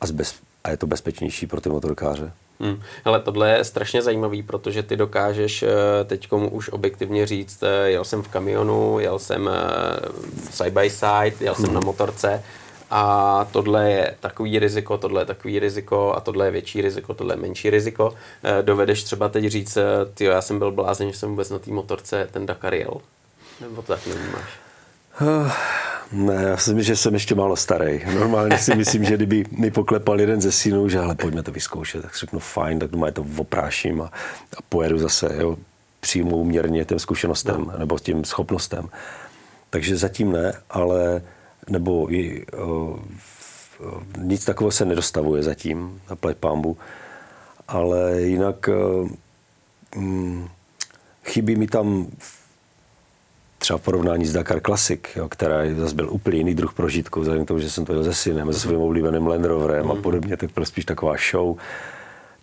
B: a, zbez, a je to bezpečnější pro ty motorkáře.
A: Hmm. Ale tohle je strašně zajímavý, protože ty dokážeš eh, teď už objektivně říct, eh, jel jsem v kamionu, jel jsem eh, side by side, jel jsem hmm. na motorce a tohle je takový riziko, tohle je takový riziko a tohle je větší riziko, tohle je menší riziko. Dovedeš třeba teď říct, ty já jsem byl blázen, že jsem vůbec na té motorce ten Dakar jel? Nebo to tak nevnímáš?
B: Ne, já si myslím, že jsem ještě málo starý. Normálně si myslím, že kdyby mi poklepal jeden ze synů, že ale pojďme to vyzkoušet, tak řeknu fajn, tak doma je to opráším a, a pojedu zase, jo, přijmu uměrně těm zkušenostem no. nebo tím schopnostem. Takže zatím ne, ale nebo i, uh, nic takového se nedostavuje zatím na pambu, ale jinak uh, um, chybí mi tam třeba v porovnání s Dakar Classic, jo, která zase byl úplně jiný druh prožitku, vzhledem k tomu, že jsem to jel se synem, se svým oblíbeným Land Roverem mm. a podobně, tak byl spíš taková show,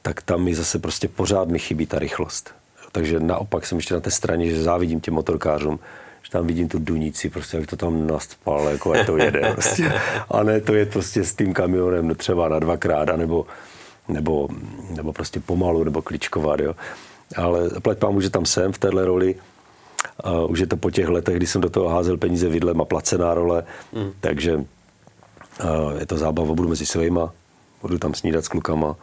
B: tak tam mi zase prostě pořád mi chybí ta rychlost. Takže naopak jsem ještě na té straně, že závidím těm motorkářům, že tam vidím tu duníci, prostě jak to tam naspal, jako jak to jede. Prostě. A ne to je prostě s tím kamionem třeba na dvakrát, nebo, nebo, nebo prostě pomalu, nebo kličkovat. Jo. Ale plať pámu, že tam jsem v téhle roli, a už je to po těch letech, kdy jsem do toho házel peníze vidlem a placená role, mm. takže je to zábava, budu mezi svýma, budu tam snídat s klukama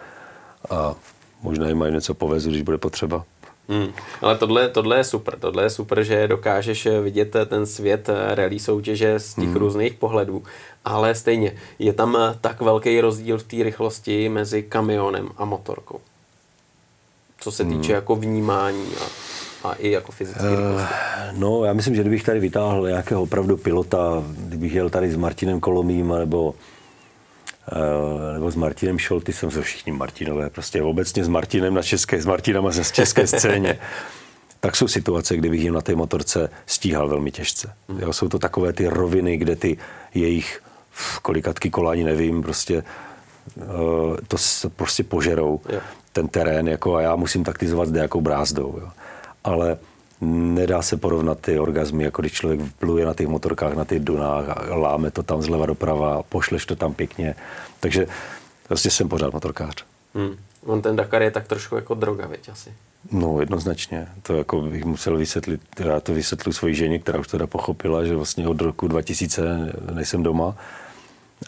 B: a možná jim mají něco povezu, když bude potřeba.
A: Hmm. Ale tohle, tohle je super, tohle je super, že dokážeš vidět ten svět rally soutěže z těch hmm. různých pohledů, ale stejně je tam tak velký rozdíl v té rychlosti mezi kamionem a motorkou. Co se týče hmm. jako vnímání a, a i jako fyzické uh,
B: No, já myslím, že kdybych tady vytáhl nějakého opravdu pilota, kdybych jel tady s Martinem Kolomým nebo Eh, nebo s Martinem Šoltysem, se všichni Martinové, prostě obecně s Martinem na české, s Martinama z české scéně, tak jsou situace, kdy bych jim na té motorce stíhal velmi těžce. Mm. Jo, jsou to takové ty roviny, kde ty jejich kolikatky kola ani nevím, prostě uh, to se prostě požerou yeah. ten terén, jako a já musím taktizovat s nějakou brázdou. Jo. Ale nedá se porovnat ty orgazmy, jako když člověk pluje na těch motorkách, na těch dunách a láme to tam zleva doprava, pošleš to tam pěkně. Takže vlastně jsem pořád motorkář.
A: Hmm. On ten Dakar je tak trošku jako droga, veď asi.
B: No, jednoznačně. To jako bych musel vysvětlit, já to vysvětlu svoji ženě, která už teda pochopila, že vlastně od roku 2000 nejsem doma,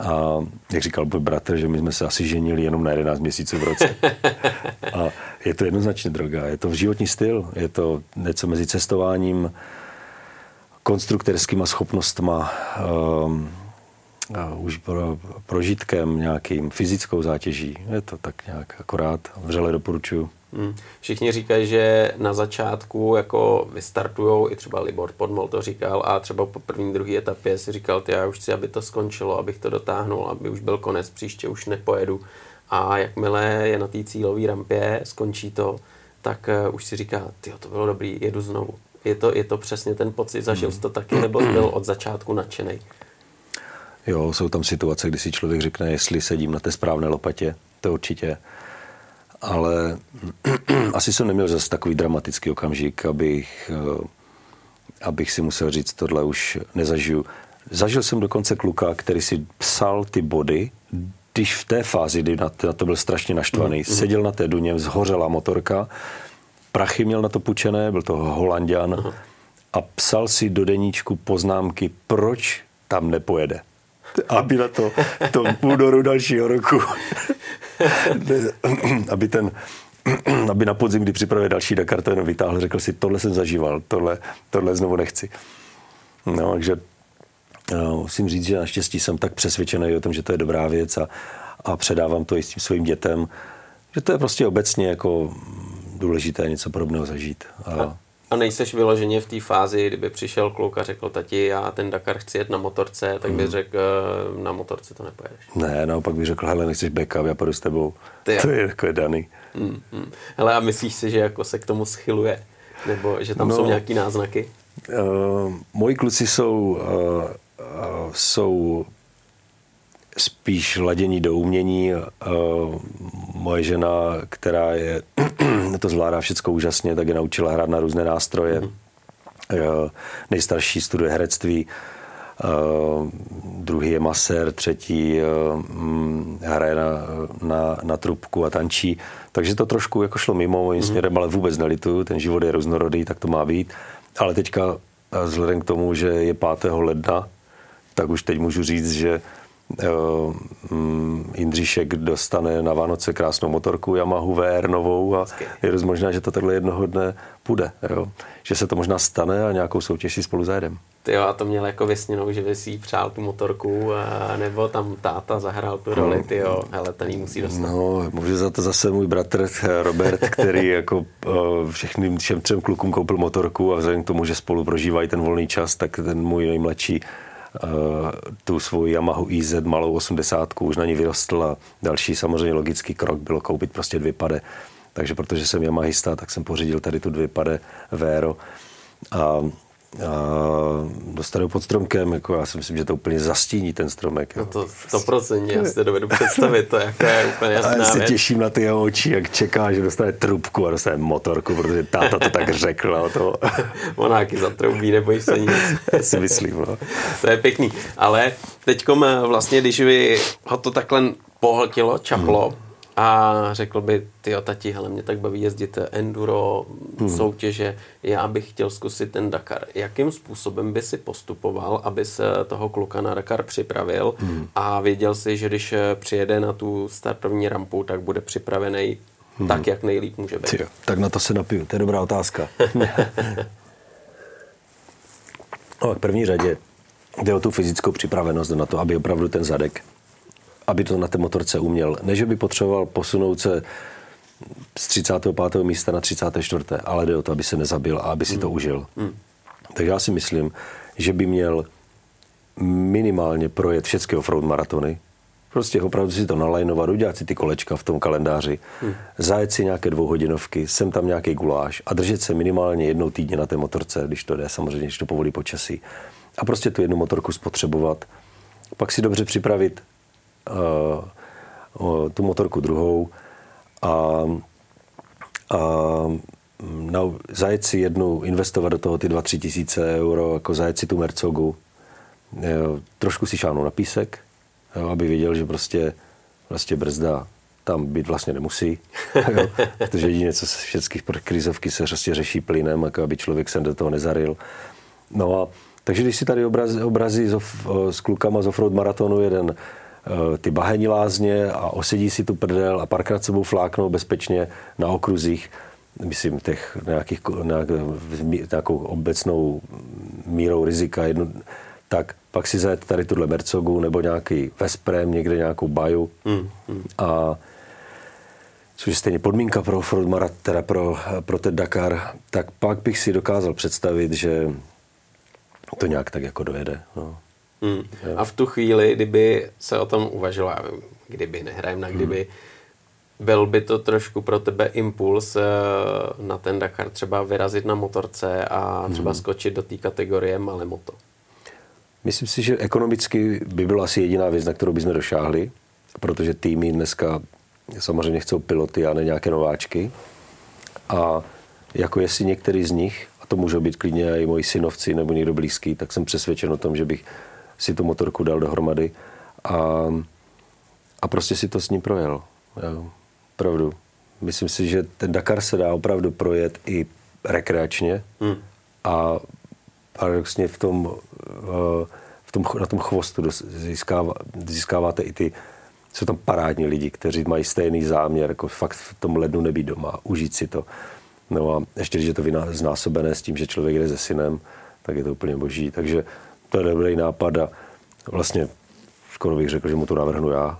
B: a jak říkal můj bratr, že my jsme se asi ženili jenom na 11 měsíců v roce. A je to jednoznačně droga. Je to životní styl. Je to něco mezi cestováním, konstruktorskýma schopnostma, um, už pro, prožitkem nějakým, fyzickou zátěží. Je to tak nějak akorát. Vřele doporučuju.
A: Hmm. Všichni říkají, že na začátku jako vystartujou, i třeba Libor Podmol to říkal, a třeba po první, druhé etapě si říkal, ty já už chci, aby to skončilo, abych to dotáhnul, aby už byl konec, příště už nepojedu. A jakmile je na té cílové rampě, skončí to, tak uh, už si říká, ty to bylo dobrý, jedu znovu. Je to, je to přesně ten pocit, zažil jsi to taky, nebo byl od začátku nadšený?
B: Jo, jsou tam situace, kdy si člověk řekne, jestli sedím na té správné lopatě, to určitě ale asi jsem neměl zase takový dramatický okamžik, abych, eh, abych si musel říct, tohle už nezažiju. Zažil jsem dokonce kluka, který si psal ty body, když v té fázi, kdy na to, byl strašně naštvaný, mm, mm. seděl na té duně, zhořela motorka, prachy měl na to pučené, byl to holandian, uh-huh. a psal si do deníčku poznámky, proč tam nepojede. Aby na to, to půl dalšího roku aby ten aby na podzim, kdy připravuje další Dakar, to jenom vytáhl, řekl si, tohle jsem zažíval, tohle, tohle znovu nechci. No, takže musím říct, že naštěstí jsem tak přesvědčený o tom, že to je dobrá věc a, a předávám to i s tím svým dětem, že to je prostě obecně jako důležité něco podobného zažít. A,
A: a nejseš vyloženě v té fázi, kdyby přišel kluk a řekl tati, já ten Dakar chci jet na motorce, tak by mm. řekl, eh, na motorce to nepojedeš.
B: Ne, naopak bych řekl, hele, nechceš backup, já půjdu s tebou. Ty to je jako je daný.
A: Mm, mm. Hele, a myslíš si, že jako se k tomu schyluje? Nebo že tam no, jsou nějaký náznaky?
B: Uh, moji kluci jsou, uh, jsou spíš ladění do umění. Moje žena, která je, to zvládá všechno úžasně, tak je naučila hrát na různé nástroje. Mm. Nejstarší studuje herectví, druhý je masér, třetí mm, hraje na, na, na trubku a tančí. Takže to trošku jako šlo mimo mojím směrem, ale vůbec nelituju. Ten život je různorodý, tak to má být. Ale teďka vzhledem k tomu, že je 5. ledna, tak už teď můžu říct, že Mm, Jindříšek dostane na Vánoce krásnou motorku Yamahu VR novou a je dost možná, že to takhle jednoho dne půjde. Jo? Že se to možná stane a nějakou soutěž si spolu zajedem.
A: Ty a to měl jako vysněnou, že vysí přál tu motorku, a, nebo tam táta zahrál tu roli, ty jo, hele, ten jí musí dostat.
B: No, může za to zase můj bratr eh, Robert, který jako uh, všechným všem třem klukům koupil motorku a vzhledem k tomu, že spolu prožívají ten volný čas, tak ten můj nejmladší tu svou Yamahu IZ malou 80 už na ní vyrostl a další samozřejmě logický krok bylo koupit prostě dvě pade. Takže protože jsem Yamahista, tak jsem pořídil tady tu dvě pade Vero. A dostanu pod stromkem, jako já si myslím, že to úplně zastíní ten stromek.
A: No to stoprocentně, já si to dovedu představit, to jako je úplně jasná
B: A já se
A: věc.
B: těším na ty jeho oči, jak čeká, že dostane trubku a dostane motorku, protože táta to tak řekl. A to...
A: Monáky zatroubí, nebojí se nic.
B: Já si myslím, no.
A: To je pěkný. Ale teďkom eh, vlastně, když vy ho to takhle pohltilo, čaplo, hmm a řekl by, ty tati, hele, mě tak baví jezdit enduro, hmm. soutěže, já bych chtěl zkusit ten Dakar. Jakým způsobem by si postupoval, aby se toho kluka na Dakar připravil hmm. a věděl si, že když přijede na tu startovní rampu, tak bude připravený hmm. tak, jak nejlíp může být.
B: Tyjo, tak na to se napiju, to je dobrá otázka. no, v první řadě jde o tu fyzickou připravenost na to, aby opravdu ten zadek aby to na té motorce uměl. Ne, že by potřeboval posunout se z 35. místa na 34. ale jde o to, aby se nezabil a aby si mm. to užil. Mm. Tak já si myslím, že by měl minimálně projet všechny offroad maratony, prostě opravdu si to nalajnovat, udělat si ty kolečka v tom kalendáři, hmm. zajet si nějaké dvouhodinovky, sem tam nějaký guláš a držet se minimálně jednou týdně na té motorce, když to jde, samozřejmě, když to povolí počasí. A prostě tu jednu motorku spotřebovat. Pak si dobře připravit tu motorku druhou a, a na, zajet si jednu, investovat do toho ty 2-3 tisíce euro, jako zajet si tu Mercogu, jo, trošku si šáhnout na písek, jo, aby věděl, že prostě, prostě brzda tam být vlastně nemusí, jo, protože jedině, co se všechny krizovky se prostě řeší plynem, jako aby člověk se do toho nezaril. No a takže když si tady obraz, obrazy s, klukama z offroad maratonu jeden Eh, ty bahení lázně a osedí si tu prdel a párkrát sebou fláknou bezpečně na okruzích, myslím, těch nějakých, nějak, nějakou obecnou mírou rizika, jedno, tak pak si zajet tady tuhle Mercogu nebo nějaký Vesprem, někde nějakou baju mm, mm. a což je stejně podmínka pro offroad marat, teda pro, pro ten Dakar, tak pak bych si dokázal představit, že to nějak tak jako dojede. No.
A: Hmm. A v tu chvíli, kdyby se o tom uvažilo, kdyby, nehrajem na kdyby, hmm. byl by to trošku pro tebe impuls eh, na ten Dakar třeba vyrazit na motorce a třeba hmm. skočit do té kategorie malé moto?
B: Myslím si, že ekonomicky by byla asi jediná věc, na kterou bychom došáhli, protože týmy dneska samozřejmě chcou piloty a ne nějaké nováčky. A jako jestli některý z nich, a to můžou být klidně i moji synovci nebo někdo blízký, tak jsem přesvědčen o tom, že bych si tu motorku dal dohromady a, a prostě si to s ním projel. Jo, pravdu. Myslím si, že ten Dakar se dá opravdu projet i rekreačně hmm. a paradoxně v tom, eh, v tom, na tom chvostu získává, získáváte i ty, jsou tam parádní lidi, kteří mají stejný záměr, jako fakt v tom lednu nebýt doma, užít si to. No a ještě, když je to znásobené s tím, že člověk jde se synem, tak je to úplně boží. Takže je dobrý nápad a vlastně skoro bych řekl, že mu to navrhnu já.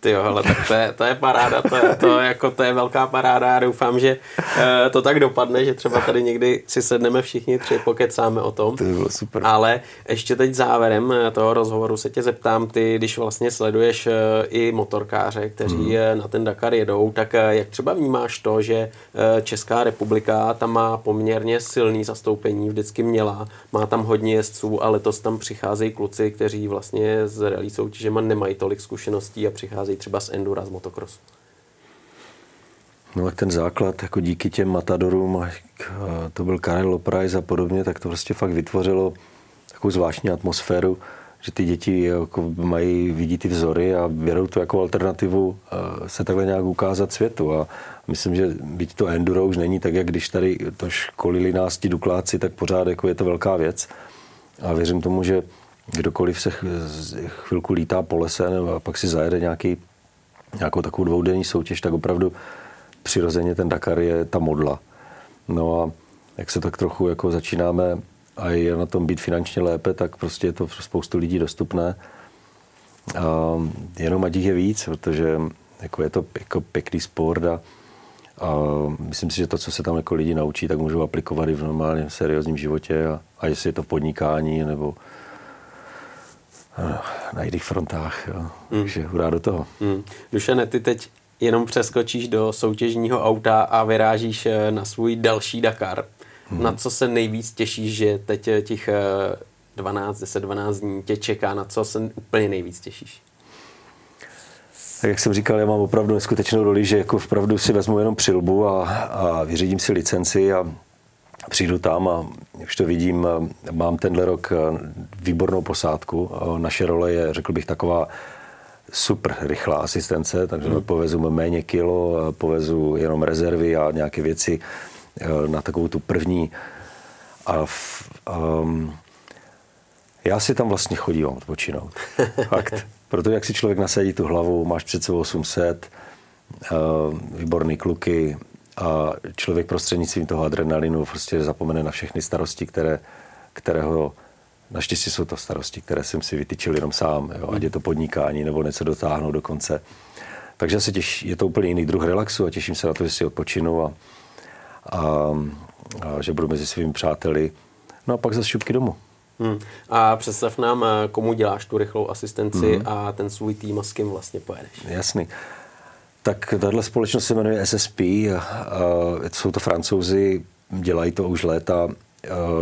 A: Ty jo, ale tak to je, to je paráda, to je, to, jako, to je velká paráda a doufám, že uh, to tak dopadne, že třeba tady někdy si sedneme všichni tři, pokecáme o tom.
B: To by bylo super.
A: Ale ještě teď závěrem eh, toho rozhovoru se tě zeptám, ty, když vlastně sleduješ uh, i motorkáře, kteří mm. na ten Dakar jedou, tak uh, jak třeba vnímáš to, že uh, Česká republika tam má poměrně silný zastoupení, vždycky měla, má tam hodně jezdců a letos tam přicházejí kluci, kteří vlastně s rally soutěžema nemají tolik zkušeností a přicházejí přicházejí třeba z endura, z motokrosu.
B: No tak ten základ, jako díky těm matadorům, to byl Karel Loprais a podobně, tak to prostě fakt vytvořilo takovou zvláštní atmosféru, že ty děti jako mají, vidí ty vzory a berou to jako alternativu se takhle nějak ukázat světu. A myslím, že byť to enduro už není tak, jak když tady to školili nás ti dukláci, tak pořád jako je to velká věc. A věřím tomu, že kdokoliv se chvilku lítá po lese a pak si zajede nějaký, nějakou takovou dvoudenní soutěž, tak opravdu přirozeně ten Dakar je ta modla. No a jak se tak trochu jako začínáme a je na tom být finančně lépe, tak prostě je to pro spoustu lidí dostupné. A jenom ať je víc, protože jako je to jako pěkný sport a, a myslím si, že to, co se tam jako lidi naučí, tak můžou aplikovat i v normálním seriózním životě a, a jestli je to v podnikání nebo na jiných frontách. Jo. Mm. Takže hurá do toho.
A: Mm. Dušene, ty teď jenom přeskočíš do soutěžního auta a vyrážíš eh, na svůj další Dakar. Hmm. Na co se nejvíc těšíš, že teď eh, těch 12, 10, 12 dní tě čeká, na co se úplně nejvíc těšíš?
B: Tak jak jsem říkal, já mám opravdu neskutečnou roli, že jako vpravdu si vezmu jenom přilbu a, a vyřídím si licenci a přijdu tam a už to vidím, mám tenhle rok výbornou posádku. Naše role je, řekl bych, taková super rychlá asistence, takže hmm. povezu méně kilo, povezu jenom rezervy a nějaké věci eh, na takovou tu první. A v, um, já si tam vlastně chodím odpočinout. Fakt. Proto jak si člověk nasadí tu hlavu, máš před sebou 800, uh, výborný kluky a člověk prostřednictvím toho adrenalinu prostě zapomene na všechny starosti, které, které ho Naštěstí jsou to starosti, které jsem si vytyčil jenom sám, jo, ať je to podnikání nebo něco dotáhnout do konce. Takže se těš, je to úplně jiný druh relaxu a těším se na to, že si odpočinu a, a, a že budu mezi svými přáteli. No a pak zase šupky domů.
A: Hmm. A představ nám, eh, komu děláš tu rychlou asistenci hmm. a ten svůj tým a s kým vlastně pojedeš.
B: Jasný. Tak tahle společnost se jmenuje SSP, jsou to francouzi, dělají to už léta,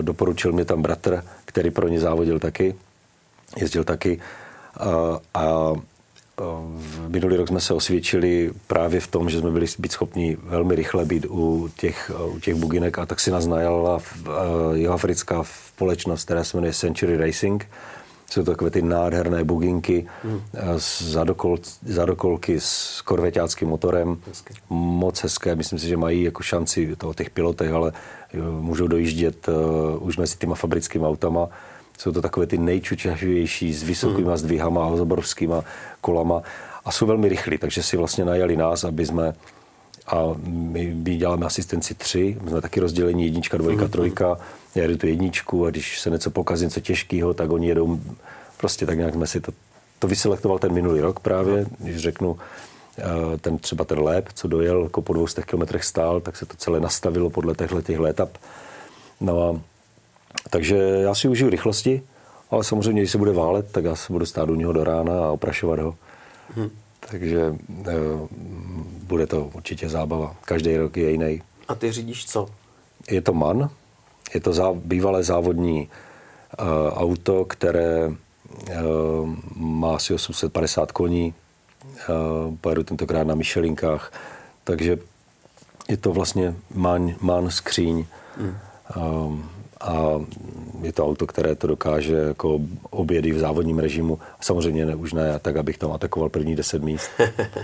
B: doporučil mě tam bratr, který pro ně závodil taky, jezdil taky. A, a v minulý rok jsme se osvědčili právě v tom, že jsme byli být schopni velmi rychle být u těch, u těch buginek a tak si nás najala jihoafrická společnost, která se jmenuje Century Racing. Jsou to takové ty nádherné buginky, hmm. zadokol, zadokolky s korveťáckým motorem. Hezky. Moc hezké, myslím si, že mají jako šanci to o těch pilotech, ale můžou dojíždět uh, už mezi těma fabrickými autama. Jsou to takové ty nejčučavější s vysokýma hmm. zdvihama a s obrovskýma kolama a jsou velmi rychlí, takže si vlastně najali nás, aby jsme a my, my děláme asistenci tři, my jsme taky rozdělení jednička, dvojka, hmm. Já jedu tu jedničku a když se něco pokazí, něco těžkého, tak oni jedou, prostě tak nějak jsme si to, to vyselektoval ten minulý rok právě, když řeknu, Eh, ten třeba ten lép, co dojel, jako po 200 kilometrech stál, tak se to celé nastavilo podle těchto těch etap. No a, takže já si užiju rychlosti, ale samozřejmě, když se bude válet, tak já se budu stát u něho do rána a oprašovat ho. Hmm. Takže e, bude to určitě zábava. Každý rok je jiný.
A: A ty řídíš co?
B: Je to MAN, je to zá, bývalé závodní e, auto, které e, má asi 850 koní, pojedu tentokrát na Michelinkách, takže je to vlastně man, man skříň. Mm. Um, a je to auto, které to dokáže jako obědy v závodním režimu. Samozřejmě ne, už ne tak, abych tam atakoval první deset míst.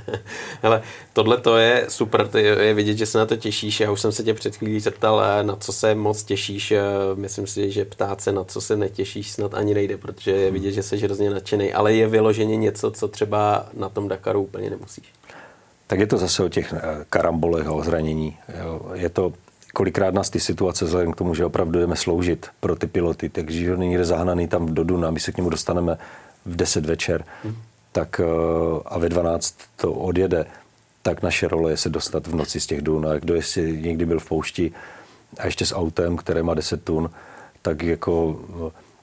A: Ale tohle to je super, to je, je vidět, že se na to těšíš. Já už jsem se tě před chvílí zeptal, eh, na co se moc těšíš. Eh, myslím si, že ptát se, na co se netěšíš, snad ani nejde, protože je hmm. vidět, že jsi hrozně nadšený. Ale je vyloženě něco, co třeba na tom Dakaru úplně nemusíš.
B: Tak je to zase o těch eh, karambolech a o zranění. Je to kolikrát nás ty situace vzhledem k tomu, že opravdu jdeme sloužit pro ty piloty, takže není někde zahnaný tam do Duna, my se k němu dostaneme v 10 večer, hmm. tak eh, a ve 12 to odjede, tak naše role je se dostat v noci z těch dun. A kdo jestli někdy byl v poušti a ještě s autem, které má 10 tun, tak jako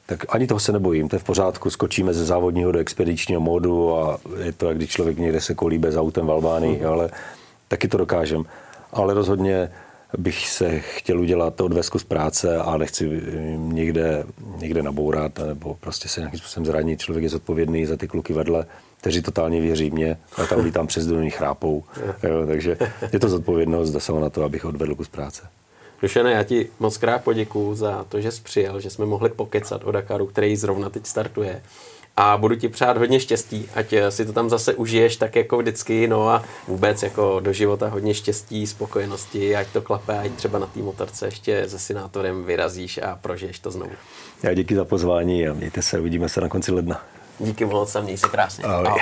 B: tak ani toho se nebojím, to je v pořádku, skočíme ze závodního do expedičního módu a je to, jak když člověk někde se kolíbe s autem v Albánii, mm. ale taky to dokážem. Ale rozhodně bych se chtěl udělat odvesku z práce a nechci někde, někde nabourat nebo prostě se nějakým způsobem zranit. Člověk je zodpovědný za ty kluky vedle, kteří totálně věří mě a tam vítám přes do chrápou. Jo, takže je to zodpovědnost zase na to, abych odvedl kus práce.
A: Dušene, já ti moc krát poděkuju za to, že jsi přijel, že jsme mohli pokecat o Dakaru, který zrovna teď startuje a budu ti přát hodně štěstí, ať eh, si to tam zase užiješ tak jako vždycky, no a vůbec jako do života hodně štěstí, spokojenosti, ať to klape, ať třeba na té motorce ještě se sinátorem vyrazíš a prožiješ to znovu.
B: Já díky za pozvání a mějte se, uvidíme se na konci ledna.
A: Díky moc a měj se krásně.
B: Ahoj. Ahoj.